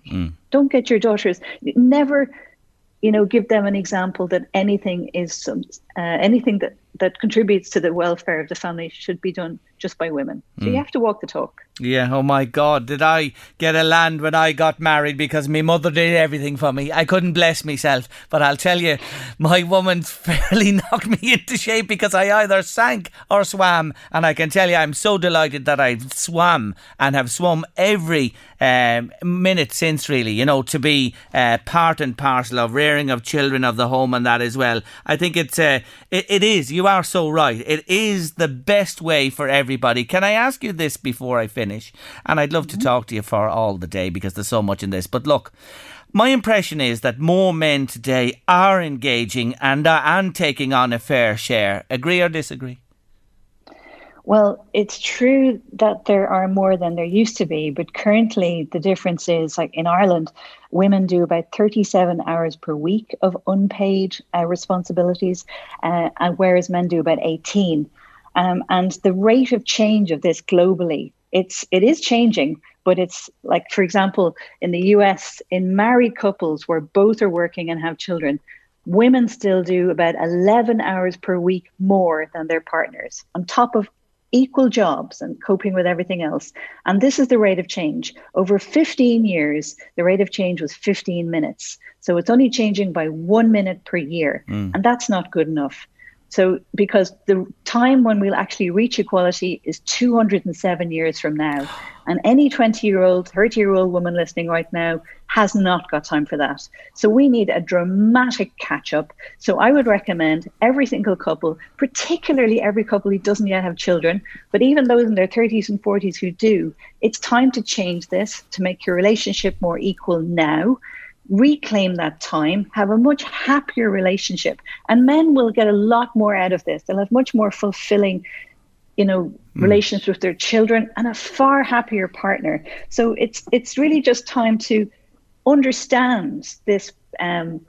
Don't get your daughters, never, you know, give them an example that anything is some, uh, anything that, that contributes to the welfare of the family should be done just by women. So you have to walk the talk. Yeah, oh my God, did I get a land when I got married because my mother did everything for me? I couldn't bless myself. But I'll tell you, my woman fairly knocked me into shape because I either sank or swam. And I can tell you, I'm so delighted that I've swam and have swum every um, minute since, really, you know, to be uh, part and parcel of rearing of children of the home and that as well. I think it's, uh, it, it is, you are so right. It is the best way for everybody. Can I ask you this before I finish? And I'd love to talk to you for all the day because there's so much in this. But look, my impression is that more men today are engaging and are and taking on a fair share. Agree or disagree? Well, it's true that there are more than there used to be, but currently the difference is like in Ireland, women do about 37 hours per week of unpaid uh, responsibilities, uh, and whereas men do about 18. Um, and the rate of change of this globally, it's it is changing, but it's like, for example, in the US, in married couples where both are working and have children, women still do about 11 hours per week more than their partners, on top of equal jobs and coping with everything else. And this is the rate of change. Over 15 years, the rate of change was 15 minutes. So it's only changing by one minute per year. And that's not good enough. So, because the time when we'll actually reach equality is 207 years from now. And any 20 year old, 30 year old woman listening right now has not got time for that. So, we need a dramatic catch up. So, I would recommend every single couple, particularly every couple who doesn't yet have children, but even those in their 30s and 40s who do, it's time to change this to make your relationship more equal now reclaim that time, have a much happier relationship. And men will get a lot more out of this. They'll have much more fulfilling, you know, relationships with their children, and a far happier partner. So it's it's really just time to understand this. Um,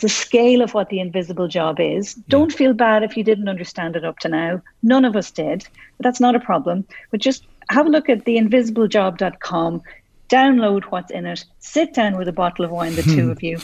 the scale of what the invisible job is. Don't feel bad if you didn't understand it up to now. None of us did. But that's not a problem. But just have a look at theinvisiblejob.com, download what's in it, sit down with a bottle of wine, the two hmm. of you,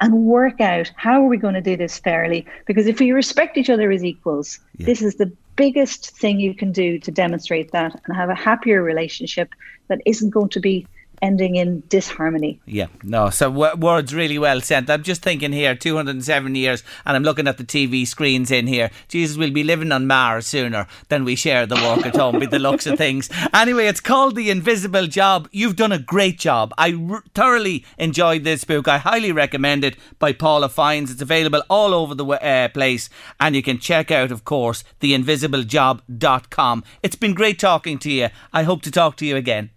and work out how are we going to do this fairly? Because if we respect each other as equals, this is the biggest thing you can do to demonstrate that and have a happier relationship that isn't going to be ending in disharmony. Yeah, no. So w- words really well sent. I'm just thinking here, 207 years, and I'm looking at the TV screens in here. Jesus, we'll be living on Mars sooner than we share the work at home. With the looks of things. Anyway, it's called The Invisible Job. You've done a great job. I r- thoroughly enjoyed this book. I highly recommend it by Paula Fyans. It's available all over the uh, place, and you can check out, of course, theinvisiblejob.com. It's been great talking to you. I hope to talk to you again.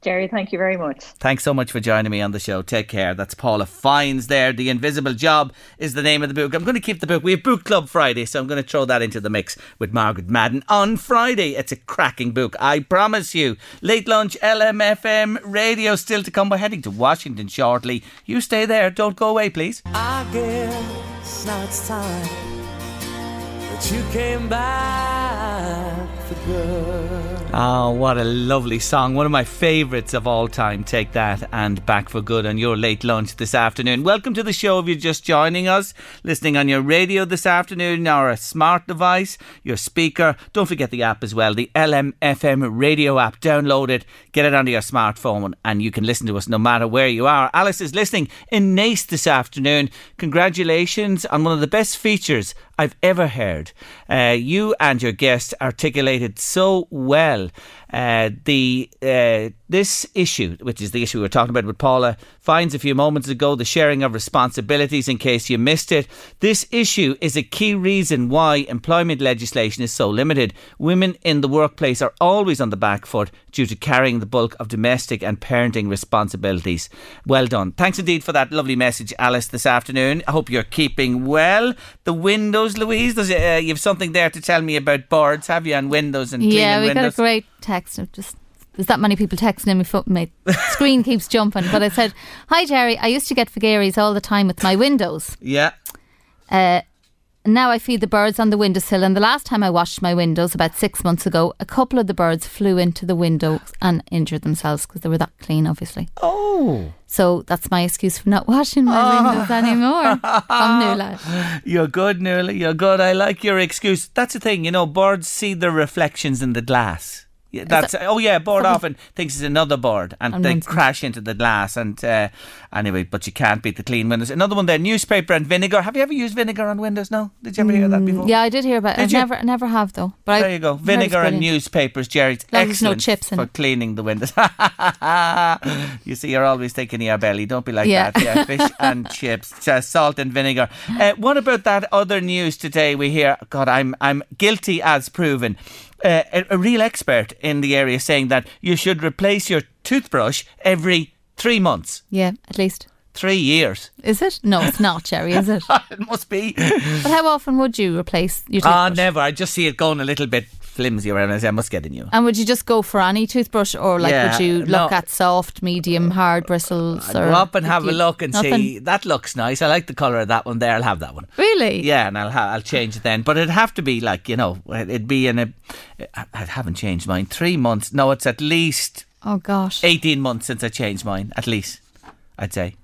Jerry, thank you very much. Thanks so much for joining me on the show. Take care. That's Paula Fyans there. The Invisible Job is the name of the book. I'm going to keep the book. We have Book Club Friday, so I'm going to throw that into the mix with Margaret Madden on Friday. It's a cracking book, I promise you. Late lunch, LMFM radio still to come. We're heading to Washington shortly. You stay there. Don't go away, please. I guess now it's time that you came back for good. Oh, what a lovely song. One of my favourites of all time. Take that and back for good on your late lunch this afternoon. Welcome to the show if you're just joining us, listening on your radio this afternoon or a smart device, your speaker. Don't forget the app as well, the LMFM radio app. Download it, get it onto your smartphone, and you can listen to us no matter where you are. Alice is listening in Naas this afternoon. Congratulations on one of the best features I've ever heard. Uh, you and your guest articulated so well uh, the uh, this issue, which is the issue we were talking about with Paula Fyans a few moments ago, the sharing of responsibilities. In case you missed it, this issue is a key reason why employment legislation is so limited. Women in the workplace are always on the back foot due to carrying the bulk of domestic and parenting responsibilities. Well done. Thanks indeed for that lovely message, Alice, this afternoon. I hope you're keeping well. The windows, Louise, uh, you have something there to tell me about boards, have you, and windows and Yeah, we windows? got a great text. of Just there's that many people texting in my foot. My screen keeps jumping. But I said, "Hi Jerry, I used to get vagaries all the time with my windows. Yeah. Uh, now I feed the birds on the windowsill. And the last time I washed my windows, about six months ago, a couple of the birds flew into the window and injured themselves because they were that clean, obviously. Oh. So that's my excuse for not washing my windows anymore. I'm new. You're good, Nuala. You're good. I like your excuse. That's the thing, you know, birds see their reflections in the glass. Yeah, that's oh yeah. board bird often thinks it's another board, and they crash into the glass. And uh, anyway, but you can't beat the clean windows. Another one there: newspaper and vinegar. Have you ever used vinegar on windows? No, did you ever hear that before? Mm, Yeah, I did hear about it. Did I you? never, I never have though. But I there you go. Vinegar and newspapers, Jerry. It's long as no excellent chips for it. cleaning the windows. you see, you're always thinking of your belly. Don't be like Yeah. that. Yeah, fish and chips, just salt and vinegar. Uh, what about that other news today? We hear, God, I'm I'm guilty as proven. Uh, a, a real expert in the area saying that you should replace your toothbrush every three months, Yeah, at least. three years. Is it? No, it's not, Jerry, is it? it must be. But how often would you replace your toothbrush? Ah, toothbrush? never. I just see it going a little bit flimsy around. I say, I must get a new. and would you just go for any toothbrush, or like Yeah, would you look no. at soft, medium, hard bristles? Or go up and have a look and nothing? see. That looks nice. I like the colour of that one there. I'll have that one. Really? Yeah, and I'll ha- I'll change it then. But it'd have to be like you know, it'd be in a. I haven't changed mine three months. No, it's at least Oh gosh. eighteen months since I changed mine. At least, I'd say.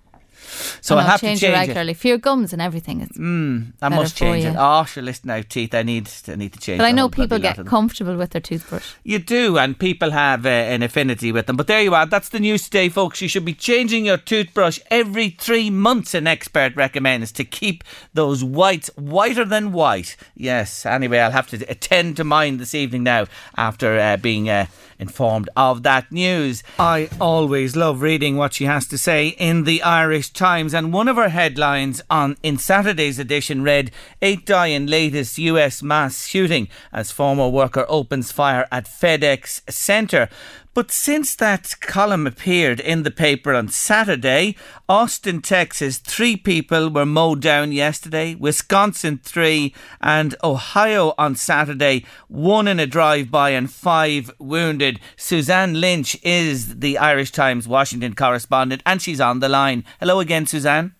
So Oh, I'll have change to change it. regularly for your gums and everything. It's, Mm, I better must for change it. Oh, sure, listen now, teeth. I need, I need to change. but I know people get comfortable with their toothbrush. You do, and people have uh, an affinity with them. But there you are. That's the news today, folks. You should be changing your toothbrush every three months. An expert recommends to keep those whites whiter than white. Yes. Anyway, I'll have to attend to mine this evening now after uh, being. Uh, Informed of that news. I always love reading what she has to say in the Irish Times, and one of her headlines on in Saturday's edition read: Eight die in latest U.S. mass shooting as former worker opens fire at FedEx Center. But since that column appeared in the paper on Saturday, Austin, Texas, three people were mowed down yesterday, Wisconsin, three, and Ohio on Saturday, one in a drive by and five wounded. Suzanne Lynch is the Irish Times Washington correspondent, and she's on the line. Hello again, Suzanne.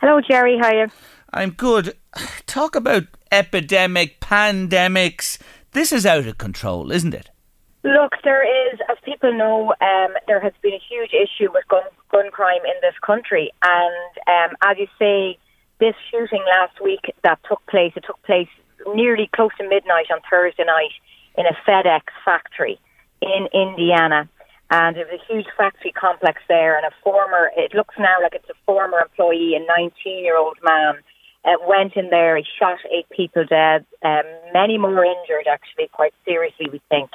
Hello, Jerry. How are you? I'm good. Talk about epidemic, pandemics. This is out of control, isn't it? Look, there is, as people know, um, there has been a huge issue with gun, gun crime in this country. And um, as you say, this shooting last week that took place, it took place nearly close to midnight on Thursday night in a FedEx factory in Indiana. And it was a huge factory complex there, and a former, it looks now like it's a former employee, a 19 year old man, uh, went in there, he shot eight people dead, um, many more injured, actually, quite seriously, we think.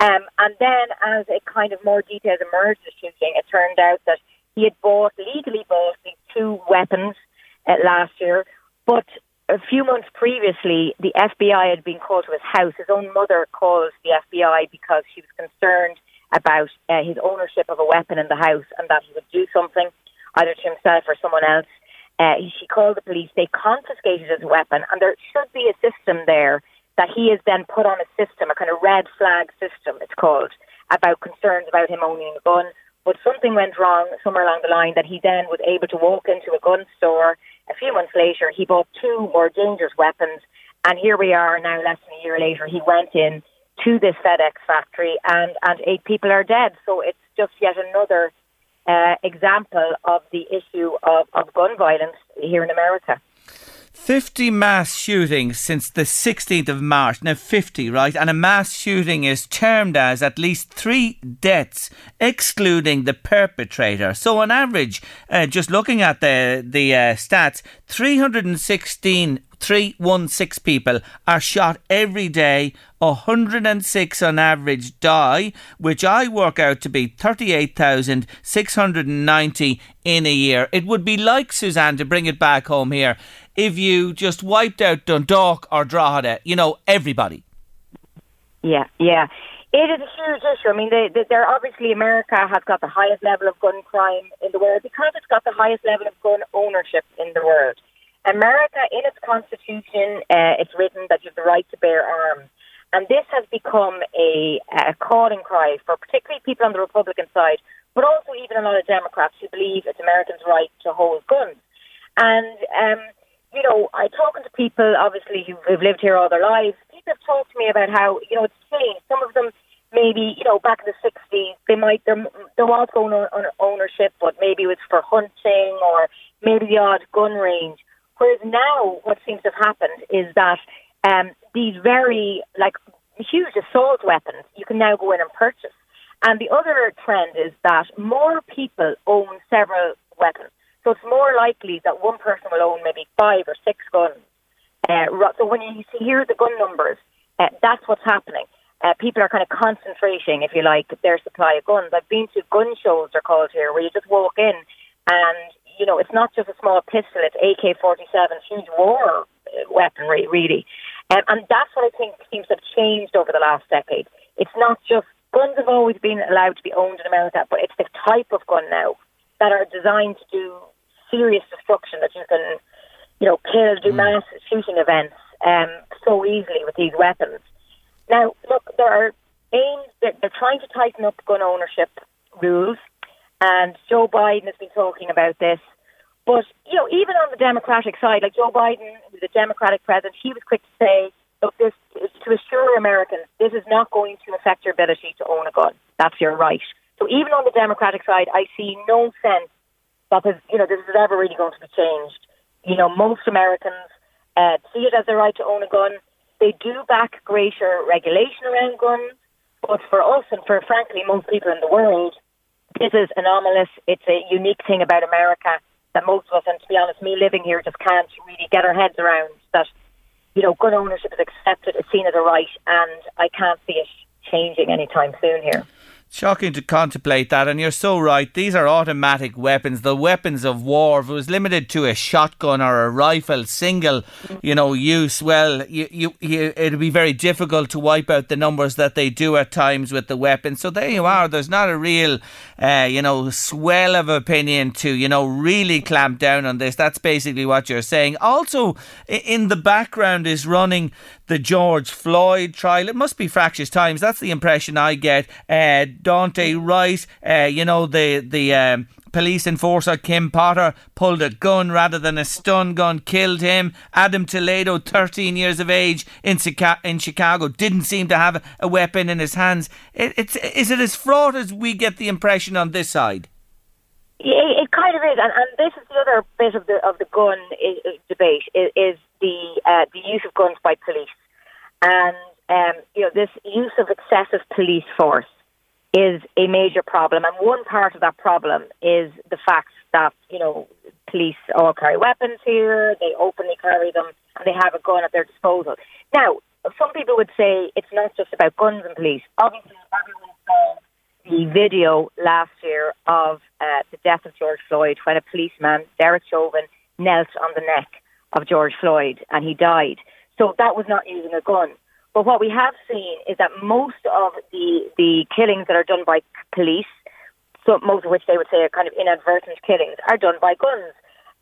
Um, and then, as a kind of more details emerged the shooting, it turned out that he had bought, legally bought, these two weapons uh, last year, but a few months previously, the FBI had been called to his house. His own mother called the FBI because she was concerned about uh, his ownership of a weapon in the house and that he would do something, either to himself or someone else. Uh, she called the police. They confiscated his weapon, and there should be a system there that he has then put on a system, a kind of red flag system, it's called, about concerns about him owning a gun. But something went wrong somewhere along the line that he then was able to walk into a gun store. A few months later, he bought two more dangerous weapons. And here we are now, less than a year later, he went in to this FedEx factory and, and eight people are dead. So it's just yet another uh, example of the issue of, of gun violence here in America. 50 mass shootings since the 16th of March. Now, 50, right? And a mass shooting is termed as at least three deaths, excluding the perpetrator. So, on average, uh, just looking at the, the uh, stats, 316 316 people are shot every day. 106 on average die, which I work out to be 38,690 in a year. It would be like, Suzanne, to bring it back home here, if you just wiped out Dundalk or Drogheda, you know, everybody. Yeah, yeah. It is a huge issue. I mean, they, they, they're obviously America has got the highest level of gun crime in the world because it's got the highest level of gun ownership in the world. America, in its constitution, uh, it's written that you have the right to bear arms. And this has become a, a calling cry for particularly people on the Republican side, but also even a lot of Democrats who believe it's Americans' right to hold guns. And, um, you know, I talking to people, obviously, who've lived here all their lives, people have talked to me about how, you know, it's changed. Some of them maybe, you know, back in the 60s, they might, there, there was gun ownership, but maybe it was for hunting or maybe the odd gun range. Whereas now, what seems to have happened is that um, these very like huge assault weapons you can now go in and purchase. And the other trend is that more people own several weapons. So it's more likely that one person will own maybe five or six guns. Uh, so when you here the gun numbers, uh, that's what's happening. Uh, people are kind of concentrating, if you like, their supply of guns. I've been to gun shows, they're called here, where you just walk in and you know, it's not just a small pistol, it's AK 47, huge war weaponry, really. Um, and that's what I think seems to have changed over the last decade. It's not just guns have always been allowed to be owned in America, but it's the type of gun now that are designed to do serious destruction that you can, you know, kill, do mm. mass shooting events um, so easily with these weapons. Now, look, there are aims, they're, they're trying to tighten up gun ownership rules. And Joe Biden has been talking about this. But, you know, even on the Democratic side, like Joe Biden, who's a Democratic president, he was quick to say, look, this is to assure Americans this is not going to affect your ability to own a gun. That's your right. So even on the Democratic side, I see no sense that this, you know, this is ever really going to be changed. You know, most Americans uh, see it as a right to own a gun. They do back greater regulation around guns, but for us and for frankly most people in the world, this is anomalous. It's a unique thing about America that most of us, and to be honest, me living here, just can't really get our heads around that. You know, gun ownership is accepted, it's seen as a right, and I can't see it changing anytime soon here. Shocking to contemplate that, and you're so right. These are automatic weapons, the weapons of war. If it was limited to a shotgun or a rifle, single, you know, use, well, you, you, you, it'd be very difficult to wipe out the numbers that they do at times with the weapons. So there you are. There's not a real, uh, you know, swell of opinion to, you know, really clamp down on this. That's basically what you're saying. Also, in the background is running the George Floyd trial. It must be fractious times. That's the impression I get. Uh, Daunte Wright, uh, you know, the the um, police enforcer Kim Potter pulled a gun rather than a stun gun, killed him. Adam Toledo, 13 years of age in, in Chicago, didn't seem to have a weapon in his hands. It, it's is it as fraught as we get the impression on this side? Yeah, it kind of is, and, and this is the other bit of the of the gun debate is, is the uh, the use of guns by police and um, you know this use of excessive police force is a major problem. And one part of that problem is the fact that you know police all carry weapons here, they openly carry them, and they have a gun at their disposal. Now, some people would say it's not just about guns and police. Obviously, everyone saw the video last year of uh, the death of George Floyd when a policeman, Derek Chauvin, knelt on the neck of George Floyd and he died. So that was not using a gun. But what we have seen is that most of the, the killings that are done by police, so most of which they would say are kind of inadvertent killings, are done by guns.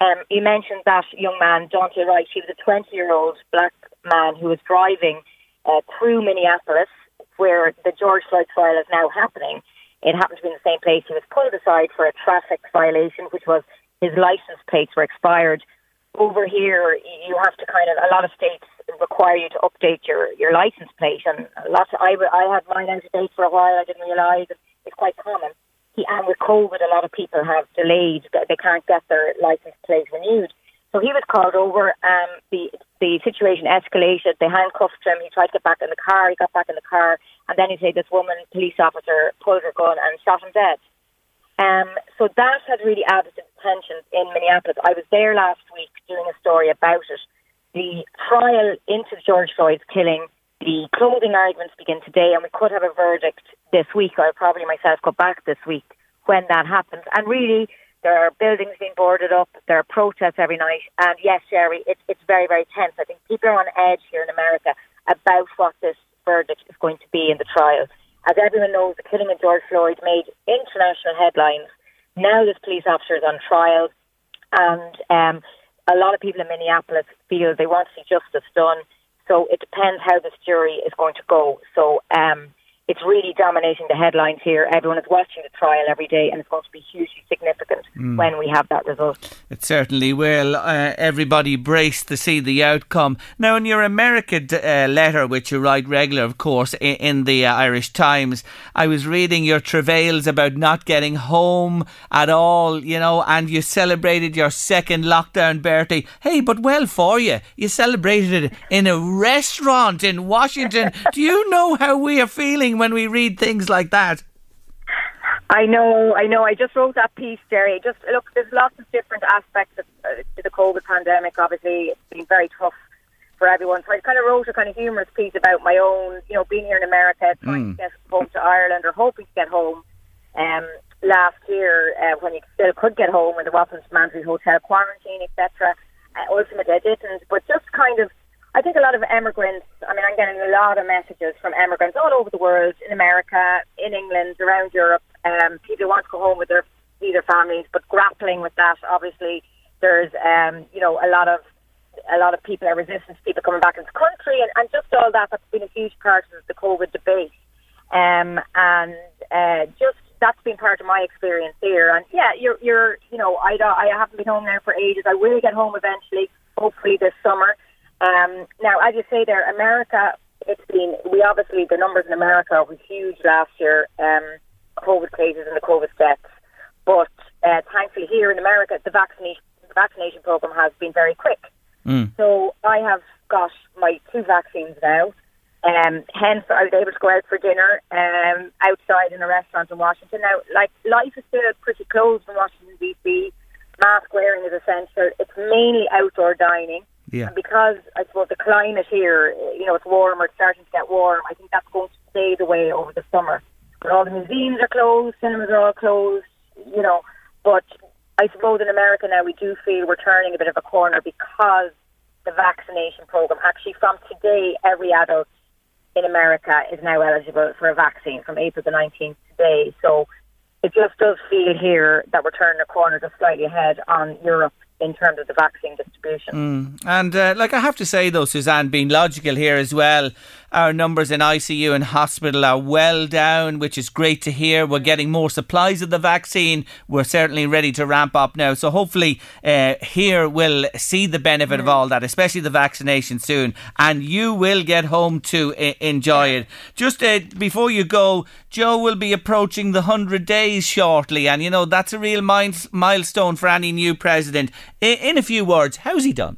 Um, you mentioned that young man, Daunte Wright. He was a 20 year old black man who was driving uh, through Minneapolis, where the George Floyd trial is now happening. It happened to be in the same place. He was pulled aside for a traffic violation, which was his license plates were expired. Over here, you have to kind of, a lot of states require you to update your, your license plate. And a lot of, I, I had mine out of date for a while. I didn't realise it's quite common. He, and with COVID, a lot of people have delayed. They can't get their license plate renewed. So he was called over. Um, the the situation escalated. They handcuffed him. He tried to get back in the car. He got back in the car, and then he said this woman, police officer, pulled her gun and shot him dead. Um, so that had really added to the tension in Minneapolis. I was there last week doing a story about it, the trial into George Floyd's killing, the closing arguments begin today, and we could have a verdict this week. I'll probably myself go back this week when that happens. And really, there are buildings being boarded up, there are protests every night, and yes, Jerry, it's it's very very tense. I think people are on edge here in America about what this verdict is going to be in the trial. As everyone knows, the killing of George Floyd made international headlines. Now this police officer is on trial, and um, a lot of people in Minneapolis feel they want to see justice done. So it depends how this jury is going to go. So um, it's really dominating the headlines here. Everyone is watching the trial every day, and it's going to be hugely significant mm. when we have that result. It certainly will. Uh, everybody brace to see the outcome. Now, in your America uh, letter, which you write regular, of course, in, in the uh, Irish Times, I was reading your travails about not getting home at all, you know, and you celebrated your second lockdown birthday. Hey, but well for you, you celebrated it in a restaurant in Washington. Do you know how we are feeling? When we read things like that. I know, I know. I just wrote that piece, Jerry. Just look, there's lots of different aspects of, uh, to the COVID pandemic. Obviously, it's been very tough for everyone. So I kind of wrote a kind of humorous piece about my own, you know, being here in America, trying mm. to get home to Ireland or hoping to get home. Um, last year, uh, when you still could get home, when there wasn't mandatory hotel quarantine, etc. Uh, ultimately, I didn't. But just kind of I think a lot of immigrants, I mean, I'm getting a lot of messages from immigrants all over the world, in America, in England, around Europe. Um, people want to go home with their, see their families, but grappling with that, obviously, there's, um, you know, a lot of a lot of people are resistant to people coming back into the country, and, and just all that. That's been a huge part of the COVID debate, um, and uh, just that's been part of my experience here. And yeah, you're, you're, you know, I, I haven't been home now for ages. I will get home eventually, hopefully this summer. Um, now, as you say there, America, it's been, we obviously, the numbers in America were huge last year, um, COVID cases and the COVID deaths. But uh, thankfully, here in America, the vaccination, the vaccination program has been very quick. Mm. So I have got my two vaccines now. Um, hence, I was able to go out for dinner um, outside in a restaurant in Washington. Now, like life is still pretty closed in Washington D.C. Mask wearing is essential. It's mainly outdoor dining. Yeah. because I suppose the climate here, you know, it's warmer, it's starting to get warm. I think that's going to stay the way over the summer. but all the museums are closed, cinemas are all closed, you know. But I suppose in America now we do feel we're turning a bit of a corner because the vaccination program. Actually, from today, every adult in America is now eligible for a vaccine from April the 19th today. So it just does feel here that we're turning a corner just slightly ahead on Europe in terms of the vaccine distribution. Mm. And uh, like I have to say though, Suzanne, being logical here as well, our numbers in ICU and hospital are well down, which is great to hear. We're getting more supplies of the vaccine. We're certainly ready to ramp up now. So hopefully, uh, here we'll see the benefit mm. of all that, especially the vaccination soon. And you will get home to uh, enjoy it. Just uh, before you go, Joe will be approaching the 100 days shortly. And, you know, that's a real milestone for any new president. In, a few words, how's he done?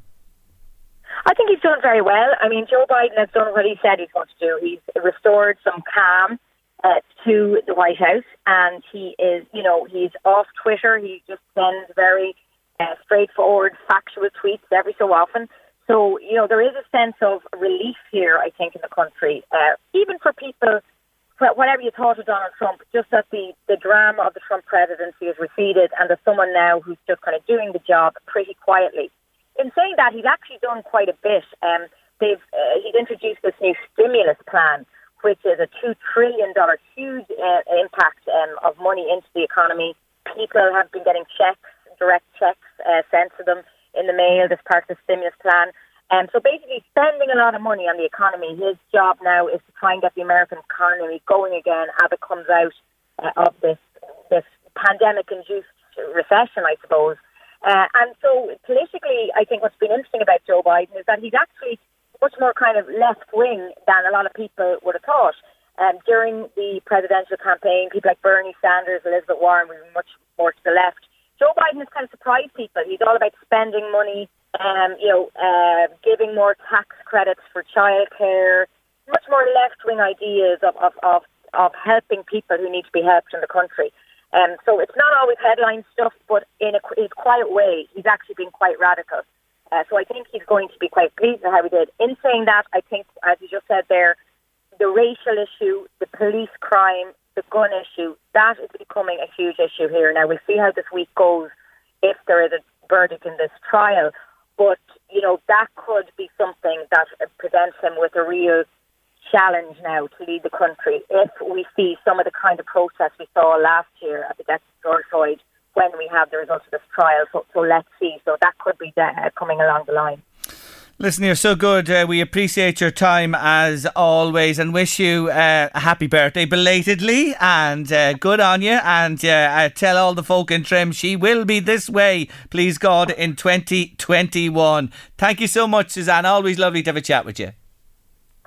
I think he's done very well. I mean, Joe Biden has done what he said he's going to do. He's restored some calm uh, to the White House, and he is, you know, he's off Twitter. He just sends very uh, straightforward, factual tweets every so often. So, you know, there is a sense of relief here, I think, in the country, uh, even for people. Whatever you thought of Donald Trump, just that the, the drama of the Trump presidency has receded, and there's someone now who's just kind of doing the job pretty quietly in saying that, he's actually done quite a bit. Um, they've uh, he's introduced this new stimulus plan, which is a two trillion dollar huge uh, impact um, of money into the economy. People have been getting checks, direct checks uh, sent to them in the mail as part of the stimulus plan. Um, so basically, spending a lot of money on the economy. His job now is to try and get the American economy going again as it comes out uh, of this this pandemic-induced recession, I suppose. Uh, and so politically, I think what's been interesting about Joe Biden is that he's actually much more kind of left wing than a lot of people would have thought. Um, during the presidential campaign, people like Bernie Sanders, Elizabeth Warren were much more to the left. Joe Biden has kind of surprised people. He's all about spending money, um, you know, uh, giving more tax credits for childcare, much more left wing ideas of, of, of, of helping people who need to be helped in the country. Um, so it's not always headline stuff, but in a, in a quiet way, he's actually been quite radical. Uh, so I think he's going to be quite pleased with how he did. In saying that, I think, as you just said there, the racial issue, the police crime, the gun issue, that is becoming a huge issue here. Now, we'll see how this week goes if there is a verdict in this trial. But, you know, that could be something that presents him with a real challenge now to lead the country if we see some of the kind of protests we saw last year at the death of George Floyd when we have the results of this trial. So, so let's see. So that could be uh, coming along the line. Listen, you're so good. Uh, we appreciate your time as always and wish you uh, a happy birthday belatedly and uh, good on you. And uh, tell all the folk in Trim she will be this way, please God, in 2021. Thank you so much, Suzanne. Always lovely to have a chat with you.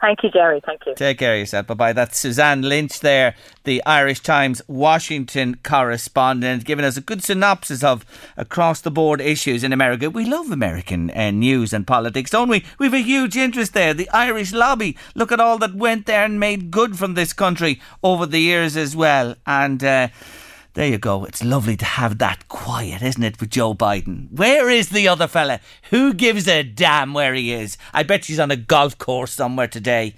Thank you, Jerry. Thank you. Take care of yourself. Bye bye. That's Suzanne Lynch there, the Irish Times Washington correspondent, giving us a good synopsis of across the board issues in America. We love American uh, news and politics, don't we? We have a huge interest there. The Irish lobby. Look at all that went there and made good from this country over the years as well. And, uh, there you go. It's lovely to have that quiet, isn't it, with Joe Biden? Where is the other fella? Who gives a damn where he is? I bet he's on a golf course somewhere today.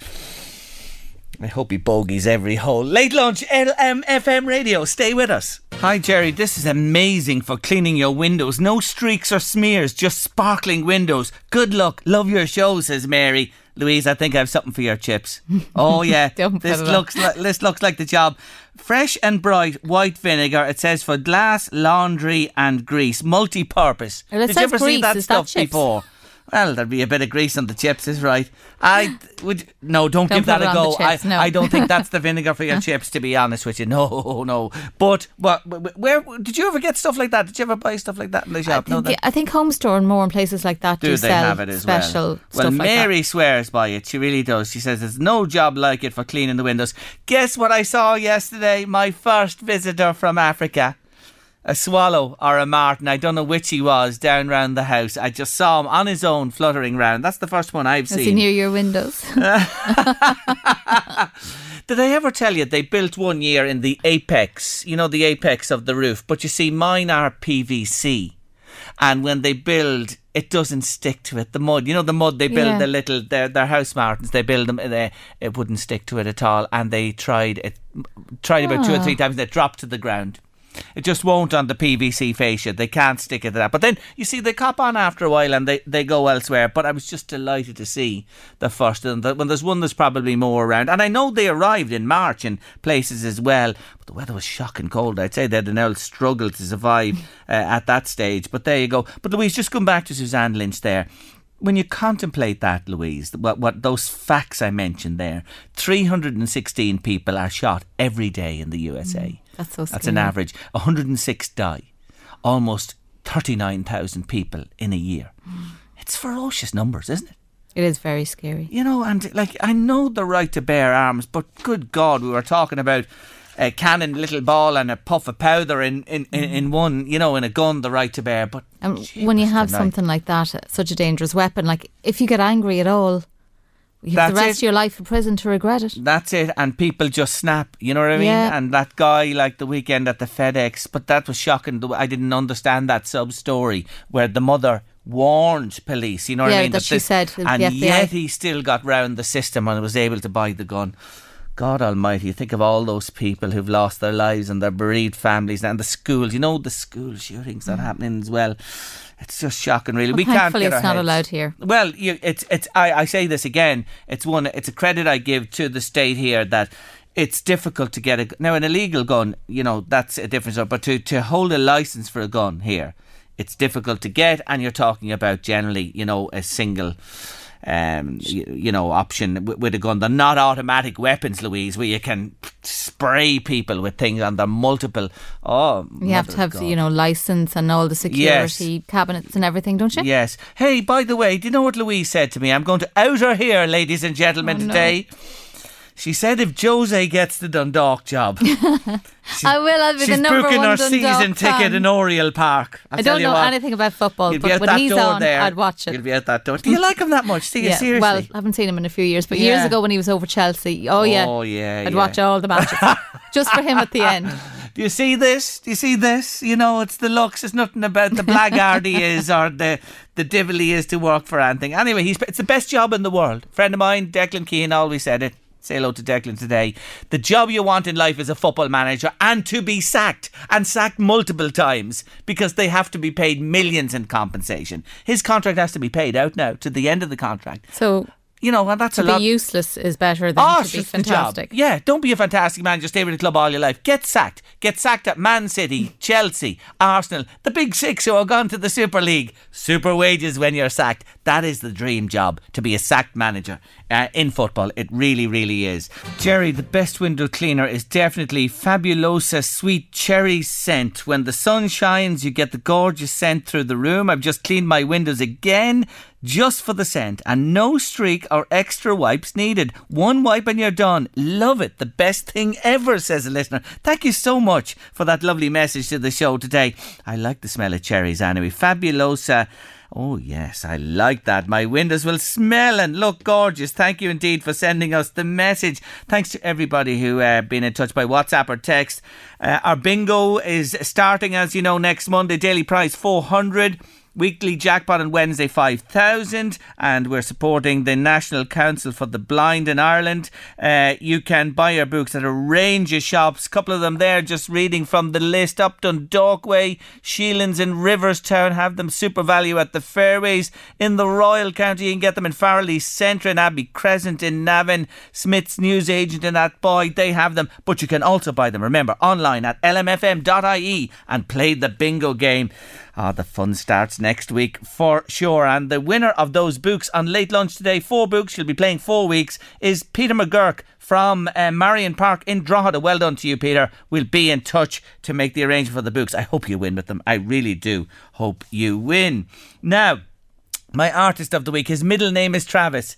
I hope he bogeys every hole. Late lunch, LMFM radio. Stay with us. Hi, Jerry. This is amazing for cleaning your windows. No streaks or smears, just sparkling windows. Good luck. Love your show, says Mary. Louise, I think I have something for your chips. Oh yeah, this looks like, this looks like the job. Fresh and bright white vinegar. It says for glass, laundry, and grease, multi-purpose. Well, Did you ever grease. see that Is stuff that before? Well, there'd be a bit of grease on the chips, is right. I would no, don't, Don't give that a go. chips, I, no. I don't think that's the vinegar for your chips. To be honest with you, no, no. But what? Where did you ever get stuff like that? Did you ever buy stuff like that in the shop? no, Yeah, I think Home Store and more in places like that do, do they sell have it as special well? stuff Well, like Mary swears by it. She really does. She says there's no job like it for cleaning the windows. Guess what I saw yesterday? My first visitor from Africa. A swallow or a martin, I don't know which he was, down round the house. I just saw him on his own fluttering round. That's the first one I've that. Is he seen. near your windows? Did I ever tell you they built one year in the apex, you know, the apex of the roof? But you see, mine are PVC. and when they build, it doesn't stick to it. The mud, you know, the mud they build Yeah. the little their their house martins. They build them. They, it wouldn't stick to it at all, and they tried it, tried about two or Ah. three times. and It dropped to the ground. It just won't on the PVC fascia. They can't stick it to that. But then you see they cop on after a while and they, they go elsewhere. But I was just delighted to see the first of them. When there's one, there's probably more around. And I know they arrived in March in places as well. But the weather was shocking cold. I'd say they had an old struggle to survive uh, at that stage. But there you go. But Louise, just come back to Suzanne Lynch there when you contemplate that, Louise, what, what those facts I mentioned there, 316 people are shot every day in the USA. That's so scary. That's an average. 106 die. Almost 39,000 people in a year. It's ferocious numbers, isn't it? It is very scary. You know, and like I know the right to bear arms, but good God, we were talking about a cannon, little ball, and a puff of powder in in, in, mm. in one. You know, in a gun, the right to bear. But And when you have something like that, such a dangerous weapon, like if you get angry at all, you have the rest it. of your life in prison to regret it. That's it, and people just snap. You know what I mean? Yeah. And that guy, like the weekend at the FedEx, but that was shocking. I didn't understand that sub story where the mother warned police. You know what Yeah, I mean? that she said and yet he still got round the system and was able to buy the gun. God Almighty! Think of all those people who've lost their lives and their bereaved families, and the schools. You know the school shootings that are happening as well. It's just shocking, really. Well, we can't thankfully get it's not heads- allowed here. well, you, it's it's. I, I say this again. It's one. It's a credit I give to the state here that it's difficult to get a now an illegal gun. You know that's a different story. But to to hold a license for a gun here, it's difficult to get, and you're talking about generally, you know, a single. Um, you, you know, option with, with a gun. They're not automatic weapons, Louise, where you can spray people with things and they're multiple. Oh, You have to have, God. you know, license and all the security cabinets and everything, don't you? Yes. Hey, by the way, do you know what Louise said to me? I'm going to out her here, ladies and gentlemen, Oh, no. today. She said if Jose gets the Dundalk job, I will. I'll be she's the number booking one her Dundalk season ticket in Oriel Park. I'll I tell don't you know what, anything about football, but when he's on, there. I'd watch it. You'll be at that door. Do you like him that much? Do you yeah. seriously? Well, I haven't seen him in a few years, but years ago when he was over Chelsea, oh yeah, Oh, yeah, I'd yeah. watch all the matches just for him at the end. Do you see this? Do you see this? You know, it's the looks. It's nothing about the blackguard he is or the the devil he is to work for anything. Anyway, he's it's the best job in the world. Friend of mine, Declan Keane, always said it. Say hello to Declan today. The job you want in life is a football manager and to be sacked and sacked multiple times because they have to be paid millions in compensation. His contract has to be paid out now to the end of the contract. So You know, and that's to a be useless is better than Oh, to be just the job. fantastic. Yeah, don't be a fantastic man. Just stay with the club all your life. Get sacked. Get sacked at Man City, Chelsea, Arsenal, the big six who have gone to the Super League. Super wages when you're sacked. That is the dream job to be a sacked manager uh, in football. It really, really is. Jerry, the best window cleaner is definitely Fabulosa Sweet Cherry Scent. When the sun shines, you get the gorgeous scent through the room. I've just cleaned my windows again just for the scent and no streak or extra wipes needed. One wipe and you're done. Love it. The best thing ever, says a listener. Thank you so much for that lovely message to the show today. I like the smell of cherries anyway. Fabulosa. Oh, yes, I like that. My windows will smell and look gorgeous. Thank you indeed for sending us the message. Thanks to everybody who uh, been in touch by WhatsApp or text. Uh, our bingo is starting, as you know, next Monday. Daily prize 400. Weekly jackpot on Wednesday 5,000 and we're supporting the National Council for the Blind in Ireland. Uh, you can buy our books at a range of shops. A couple of them there just reading from the list. Up Dundalkway, Sheelands in Riverstown have them SuperValu at the Fairways. In the Royal County you can get them in Farrelly Centre and Abbey Crescent in Navan. Smith's Newsagent in Athboy, they have them. But you can also buy them, remember, online at lmfm.ie and play the bingo game. Ah, the fun starts next week for sure. And the winner of those books on late lunch today, four books, she'll be playing four weeks, is Peter McGurk from uh, Marion Park in Drogheda. Well done to you, Peter. We'll be in touch to make the arrangement for the books. I hope you win with them. I really do hope you win. Now, my artist of the week, his middle name is Travis.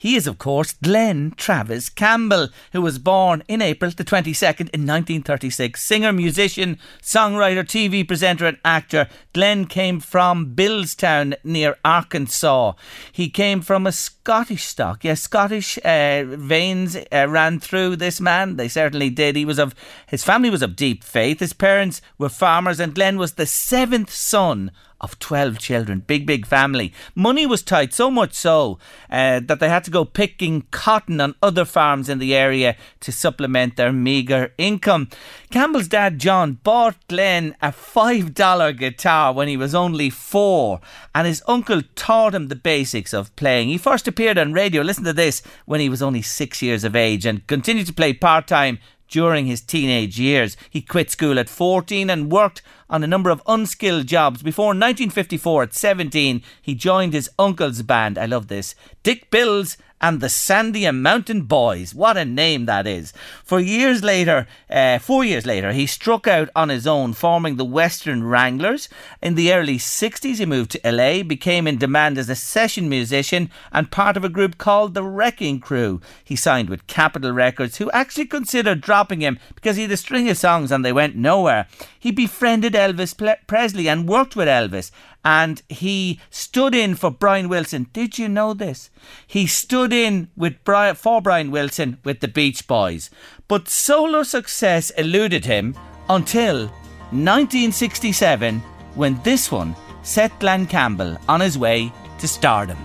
He is, of course, Glen Travis Campbell, who was born in April the 22nd in 1936. Singer, musician, songwriter, TV presenter, and actor. Glen came from Billstown near Arkansas. He came from a Scottish stock. Yes, Scottish uh, veins uh, ran through this man. They certainly did. He was of his family was of deep faith. His parents were farmers, and Glen was the seventh son of 12 children. Big, big family. Money was tight, so much so uh, that they had to go picking cotton on other farms in the area to supplement their meagre income. Campbell's dad, John, bought Glen a $5 guitar when he was only four, and his uncle taught him the basics of playing. He first appeared on radio, listen to this, when he was only six years of age and continued to play part time during his teenage years. He quit school at 14 and worked on a number of unskilled jobs. Before 1954, at 17, he joined his uncle's band. I love this. Dick Bills and the Sandia Mountain Boys. What a name that is. For years later, uh, four years later, he struck out on his own, forming the Western Wranglers. In the early 60s, he moved to LA, became in demand as a session musician and part of a group called the Wrecking Crew. He signed with Capitol Records, who actually considered dropping him because he had a string of songs and they went nowhere. He befriended Elvis Presley and worked with Elvis and he stood in for Brian Wilson. Did you know this? He stood in with Brian, for Brian Wilson with the Beach Boys, but solo success eluded him until 1967 when this one set Glen Campbell on his way to stardom.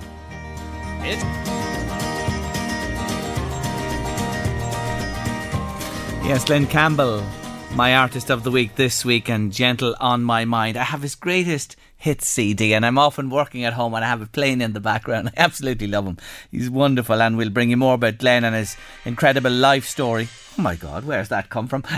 It's Yes, Glen Campbell, my artist of the week this week and gentle on my mind. I have his greatest hits CD, and I'm often working at home and I have it playing in the background. I absolutely love him. He's wonderful, and we'll bring you more about Glen and his incredible life story. Oh my God, where's that come from?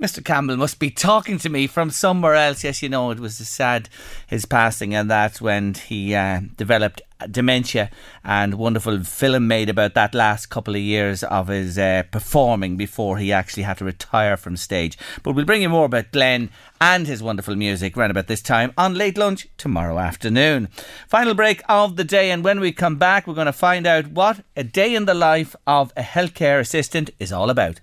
Mr. Campbell must be talking to me from somewhere else. Yes, you know, it was sad, his passing, and that's when he uh, developed dementia and wonderful film made about that last couple of years of his uh, performing before he actually had to retire from stage. But we'll bring you more about Glen and his wonderful music around about this time on Late Lunch tomorrow afternoon. Final break of the day, and when we come back, we're going to find out what a day in the life of a healthcare assistant is all about.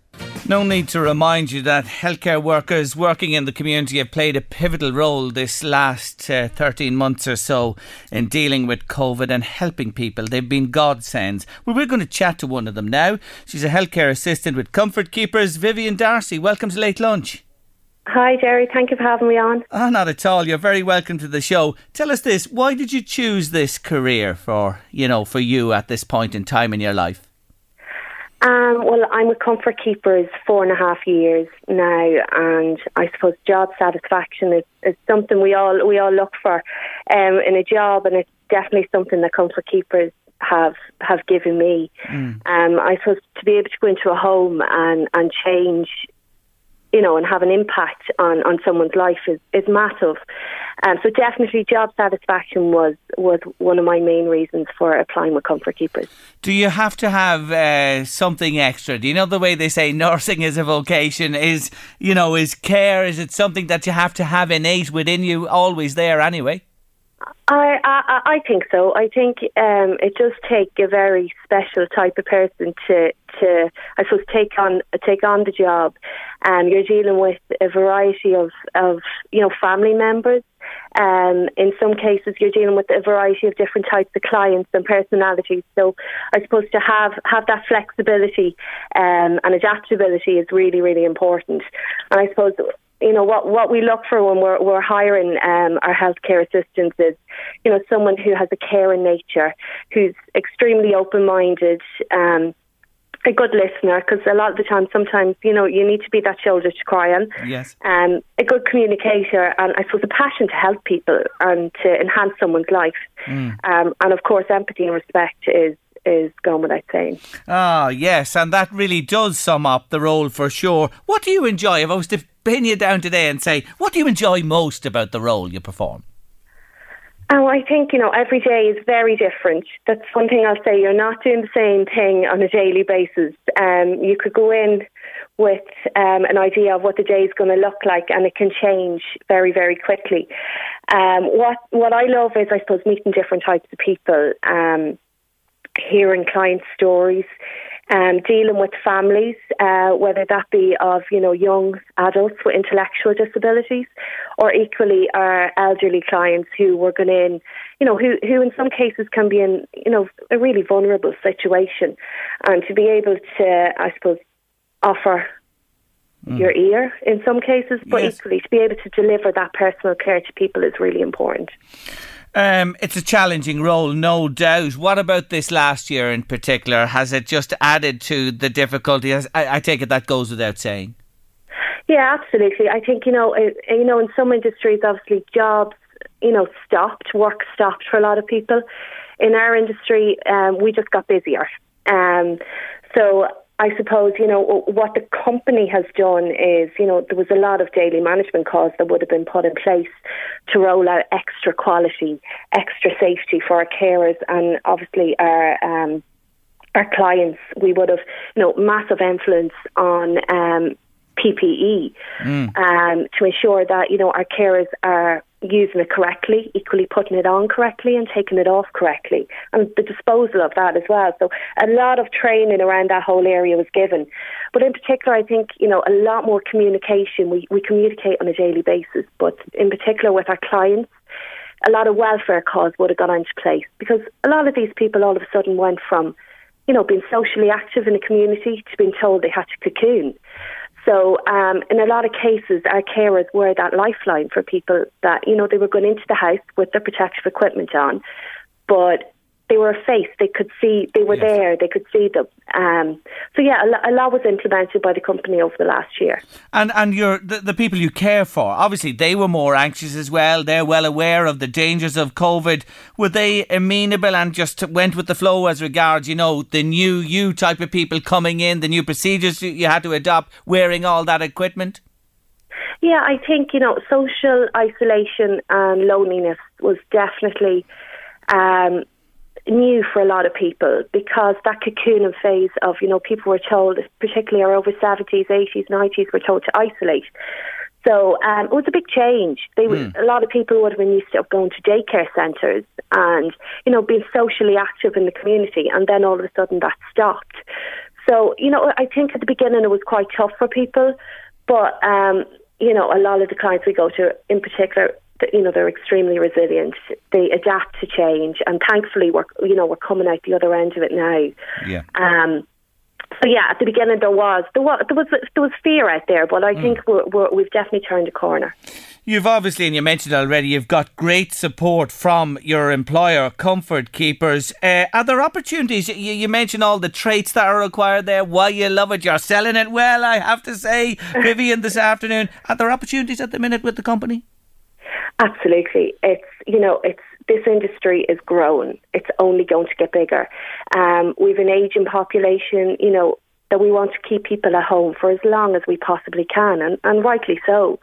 No need to remind you that healthcare workers working in the community have played a pivotal role this last uh, 13 months or so in dealing with COVID and helping people. They've been godsends. Well, we're going to chat to one of them now. She's a healthcare assistant with Comfort Keepers, Vivian Darcy. Welcome to Late Lunch. Hi, Jerry. Thank you for having me on. Ah, not at all. You're very welcome to the show. Tell us this: Why did you choose this career for you know for you at this point in time in your life? Um, well, I'm with Comfort Keepers four and a half years now, and I suppose job satisfaction is, is something we all we all look for um, in a job, and it's definitely something that Comfort Keepers have have given me. Mm. Um, I suppose to be able to go into a home and and change you know, and have an impact on, on someone's life is, is massive. Um, so definitely job satisfaction was, was one of my main reasons for applying with Comfort Keepers. Do you have to have uh, something extra? Do you know the way they say nursing is a vocation? Is, you know, is care, is it something that you have to have innate within you, always there anyway? I, I I think so. I think um, it does take a very special type of person to to I suppose take on take on the job. Um, you're dealing with a variety of of you know family members. Um, in some cases, you're dealing with a variety of different types of clients and personalities. So, I suppose to have have that flexibility um, and adaptability is really really important. And I suppose you know what what we look for when we're we're hiring um, our healthcare assistants is you know someone who has a care in nature, who's extremely open minded. Um, a good listener because a lot of the time, sometimes you know you need to be that shoulder to cry on. Yes. Um, a good communicator, and I suppose a passion to help people and to enhance someone's life. Mm. Um, and of course, empathy and respect is is gone without saying. Ah, yes, and that really does sum up the role for sure. What do you enjoy? If I was to pin you down today and say, what do you enjoy most about the role you perform? Oh, I think, you know, every day is very different. That's one thing I'll say. You're not doing the same thing on a daily basis. Um, you could go in with um, an idea of what the day is going to look like, and it can change very, very quickly. Um, what what I love is, I suppose, meeting different types of people, um, hearing client stories, um, dealing with families, uh, whether that be of you know young adults with intellectual disabilities, or equally our elderly clients who were going in, you know, who who in some cases can be in you know a really vulnerable situation, and to be able to, I suppose, offer your ear in some cases, but yes. equally to be able to deliver that personal care to people is really important. Um, it's a challenging role, no doubt. What about this last year in particular? Has it just added to the difficulty? I, I take it that goes without saying. Yeah, absolutely. I think you know, it, you know, in some industries, obviously, jobs, you know, stopped, work stopped for a lot of people. In our industry, um, we just got busier. Um, so I suppose, you know, what the company has done is, you know, there was a lot of daily management costs that would have been put in place to roll out extra quality, extra safety for our carers and obviously our um, our clients. We would have, you know, massive influence on um, PPE mm. um, to ensure that, you know, our carers are using it correctly, equally putting it on correctly and taking it off correctly, and the disposal of that as well. So a lot of training around that whole area was given. But in particular, I think, you know, a lot more communication. We, we communicate on a daily basis, but in particular with our clients, a lot of welfare cause would have gone into place because a lot of these people all of a sudden went from, you know, being socially active in the community to being told they had to cocoon. So, um, in a lot of cases, our carers were that lifeline for people that, you know, they were going into the house with their protective equipment on, but they were a face. They could see, they were yes. there, they could see them. Um, so, yeah, a, a, lot was implemented by the company over the last year. And and your the, the, people you care for, obviously, they were more anxious as well. They're well aware of the dangers of COVID. Were they amenable and just went with the flow as regards, you know, the new you type of people coming in, the new procedures you had to adopt, wearing all that equipment? Yeah, I think, you know, social isolation and loneliness was definitely um, new for a lot of people because that cocooning phase of, you know, people were told, particularly our over 70s, 80s, 90s, were told to isolate. So um, it was a big change. They mm. a lot of people would have been used to going to daycare centres and you know being socially active in the community, and then all of a sudden that stopped. So you know, I think at the beginning it was quite tough for people, but um, you know, a lot of the clients we go to, in particular, you know they're extremely resilient. They adapt to change, and thankfully we're you know we're coming out the other end of it now. Yeah. Um, so yeah, at the beginning there was there was there was, there was fear out there, but I mm. think we have definitely turned a corner. You've obviously, and you mentioned already, you've got great support from your employer, Comfort Keepers. Uh, are there opportunities? You, you, mentioned all the traits that are required there. Why you love it? You're selling it well, I have to say, Vivian, this afternoon. Are there opportunities at the minute with the company? Absolutely. It's, you know, it's, this industry is growing. It's only going to get bigger. Um, we've an aging population, you know, that we want to keep people at home for as long as we possibly can, and, and rightly so.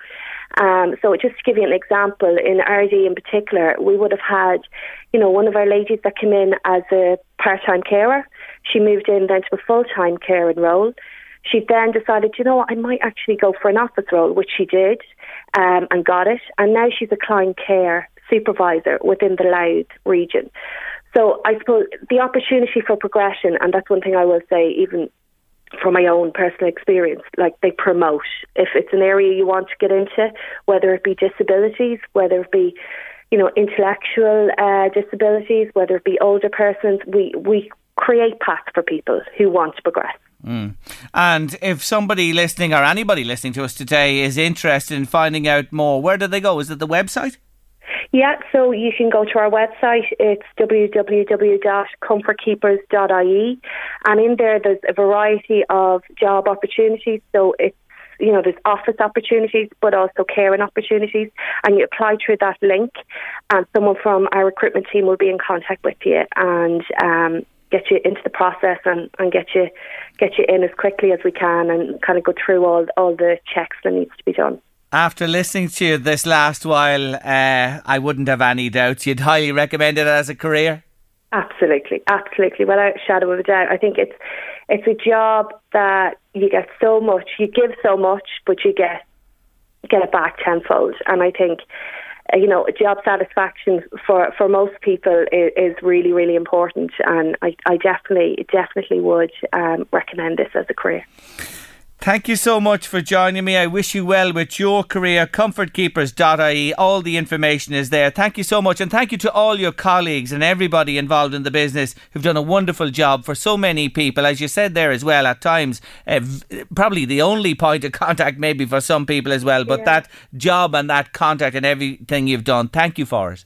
Um, so just to give you an example, in Ardee in particular, we would have had, you know, one of our ladies that came in as a part-time carer. She moved in then to a full-time caring role. She then decided, you know what, I might actually go for an office role, which she did um, and got it. And now she's a client care supervisor within the Louth region. So I suppose the opportunity for progression, and that's one thing I will say, even from my own personal experience, like they promote. If it's an area you want to get into, whether it be disabilities, whether it be, you know, intellectual uh, disabilities, whether it be older persons, we, we create paths for people who want to progress. Mm. And if somebody listening or anybody listening to us today is interested in finding out more, where do they go? Is it the website? Yeah, so you can go to our website. It's www.comfortkeepers.ie, and in there there's a variety of job opportunities. So it's you know, there's office opportunities, but also caring opportunities. And you apply through that link, and someone from our recruitment team will be in contact with you and um, get you into the process and, and get you get you in as quickly as we can and kind of go through all all the checks that needs to be done. After listening to you this last while, uh, I wouldn't have any doubts. You'd highly recommend it as a career. Absolutely, absolutely, without a shadow of a doubt. I think it's it's a job that you get so much, you give so much, but you get get it back tenfold. And I think you know, job satisfaction for, for most people is, is really, really important. And I, I definitely, definitely would um, recommend this as a career. Thank you so much for joining me. I wish you well with your career. Comfortkeepers.ie. All the information is there. Thank you so much. And thank you to all your colleagues and everybody involved in the business who've done a wonderful job for so many people. As you said there as well, at times, uh, probably the only point of contact maybe for some people as well. But Yeah. that job and that contact and everything you've done, thank you for it.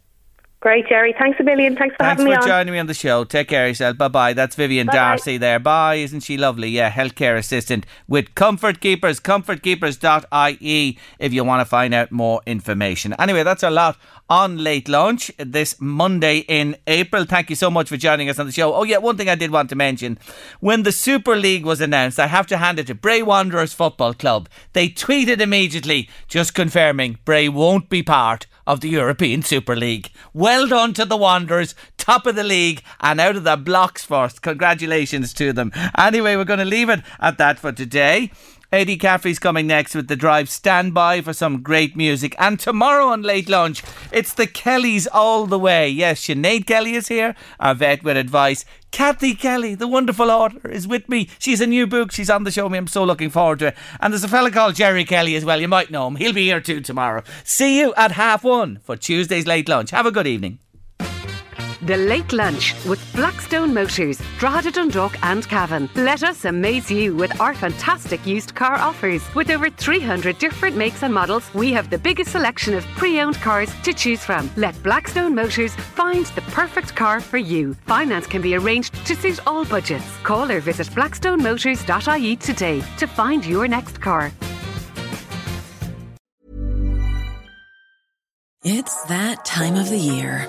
Great, Jerry. Thanks a million. Thanks for Thanks having for me on. joining me on the show. Take care of yourself. Bye bye. That's Vivian Bye-bye. Darcy there. Bye. Isn't she lovely? Yeah, healthcare assistant with Comfort Keepers, comfortkeepers.ie if you want to find out more information. Anyway, that's a lot on late lunch this Monday in April. Thank you so much for joining us on the show. Oh, yeah, one thing I did want to mention. When the Super League was announced, I have to hand it to Bray Wanderers Football Club. They tweeted immediately, just confirming Bray won't be part of the European Super League. Well done to the Wanderers, top of the league and out of the blocks first. Congratulations to them. Anyway, we're going to leave it at that for today. Eddie Caffrey's coming next with the drive. Stand by for some great music. And tomorrow on Late Lunch, it's the Kellys all the way. Yes, Sinead Kelly is here, our vet with advice. Kathy Kelly, the wonderful author, is with me. She's a new book. She's on the show. Me, I'm so looking forward to it. And there's a fella called Jerry Kelly as well. You might know him. He'll be here too tomorrow. See you at half one for Tuesday's Late Lunch. Have a good evening. The Late Lunch with Blackstone Motors, Drogheda Dundalk and Cavan. Let us amaze you with our fantastic used car offers. With over 300 different makes and models, we have the biggest selection of pre-owned cars to choose from. Let Blackstone Motors find the perfect car for you. Finance can be arranged to suit all budgets. Call or visit blackstonemotors.ie today to find your next car. It's that time of the year.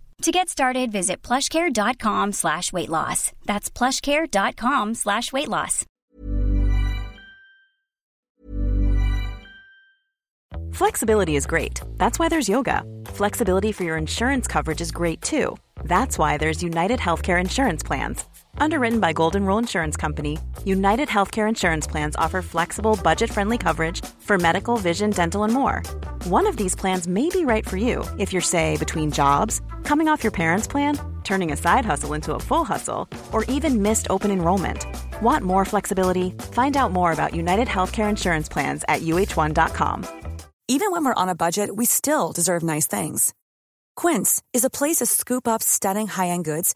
To get started, visit plushcare.com slash weight loss. That's plushcare.com slash weight loss. Flexibility is great. That's why there's yoga. Flexibility for your insurance coverage is great too. That's why there's United Healthcare Insurance Plans. Underwritten by Golden Rule Insurance Company, United Healthcare Insurance Plans offer flexible, budget friendly coverage for medical, vision, dental, and more. One of these plans may be right for you if you're, say, between jobs, coming off your parents' plan, turning a side hustle into a full hustle, or even missed open enrollment. Want more flexibility? Find out more about United Healthcare Insurance Plans at uhone.com. Even when we're on a budget, we still deserve nice things. Quince is a place to scoop up stunning high-end goods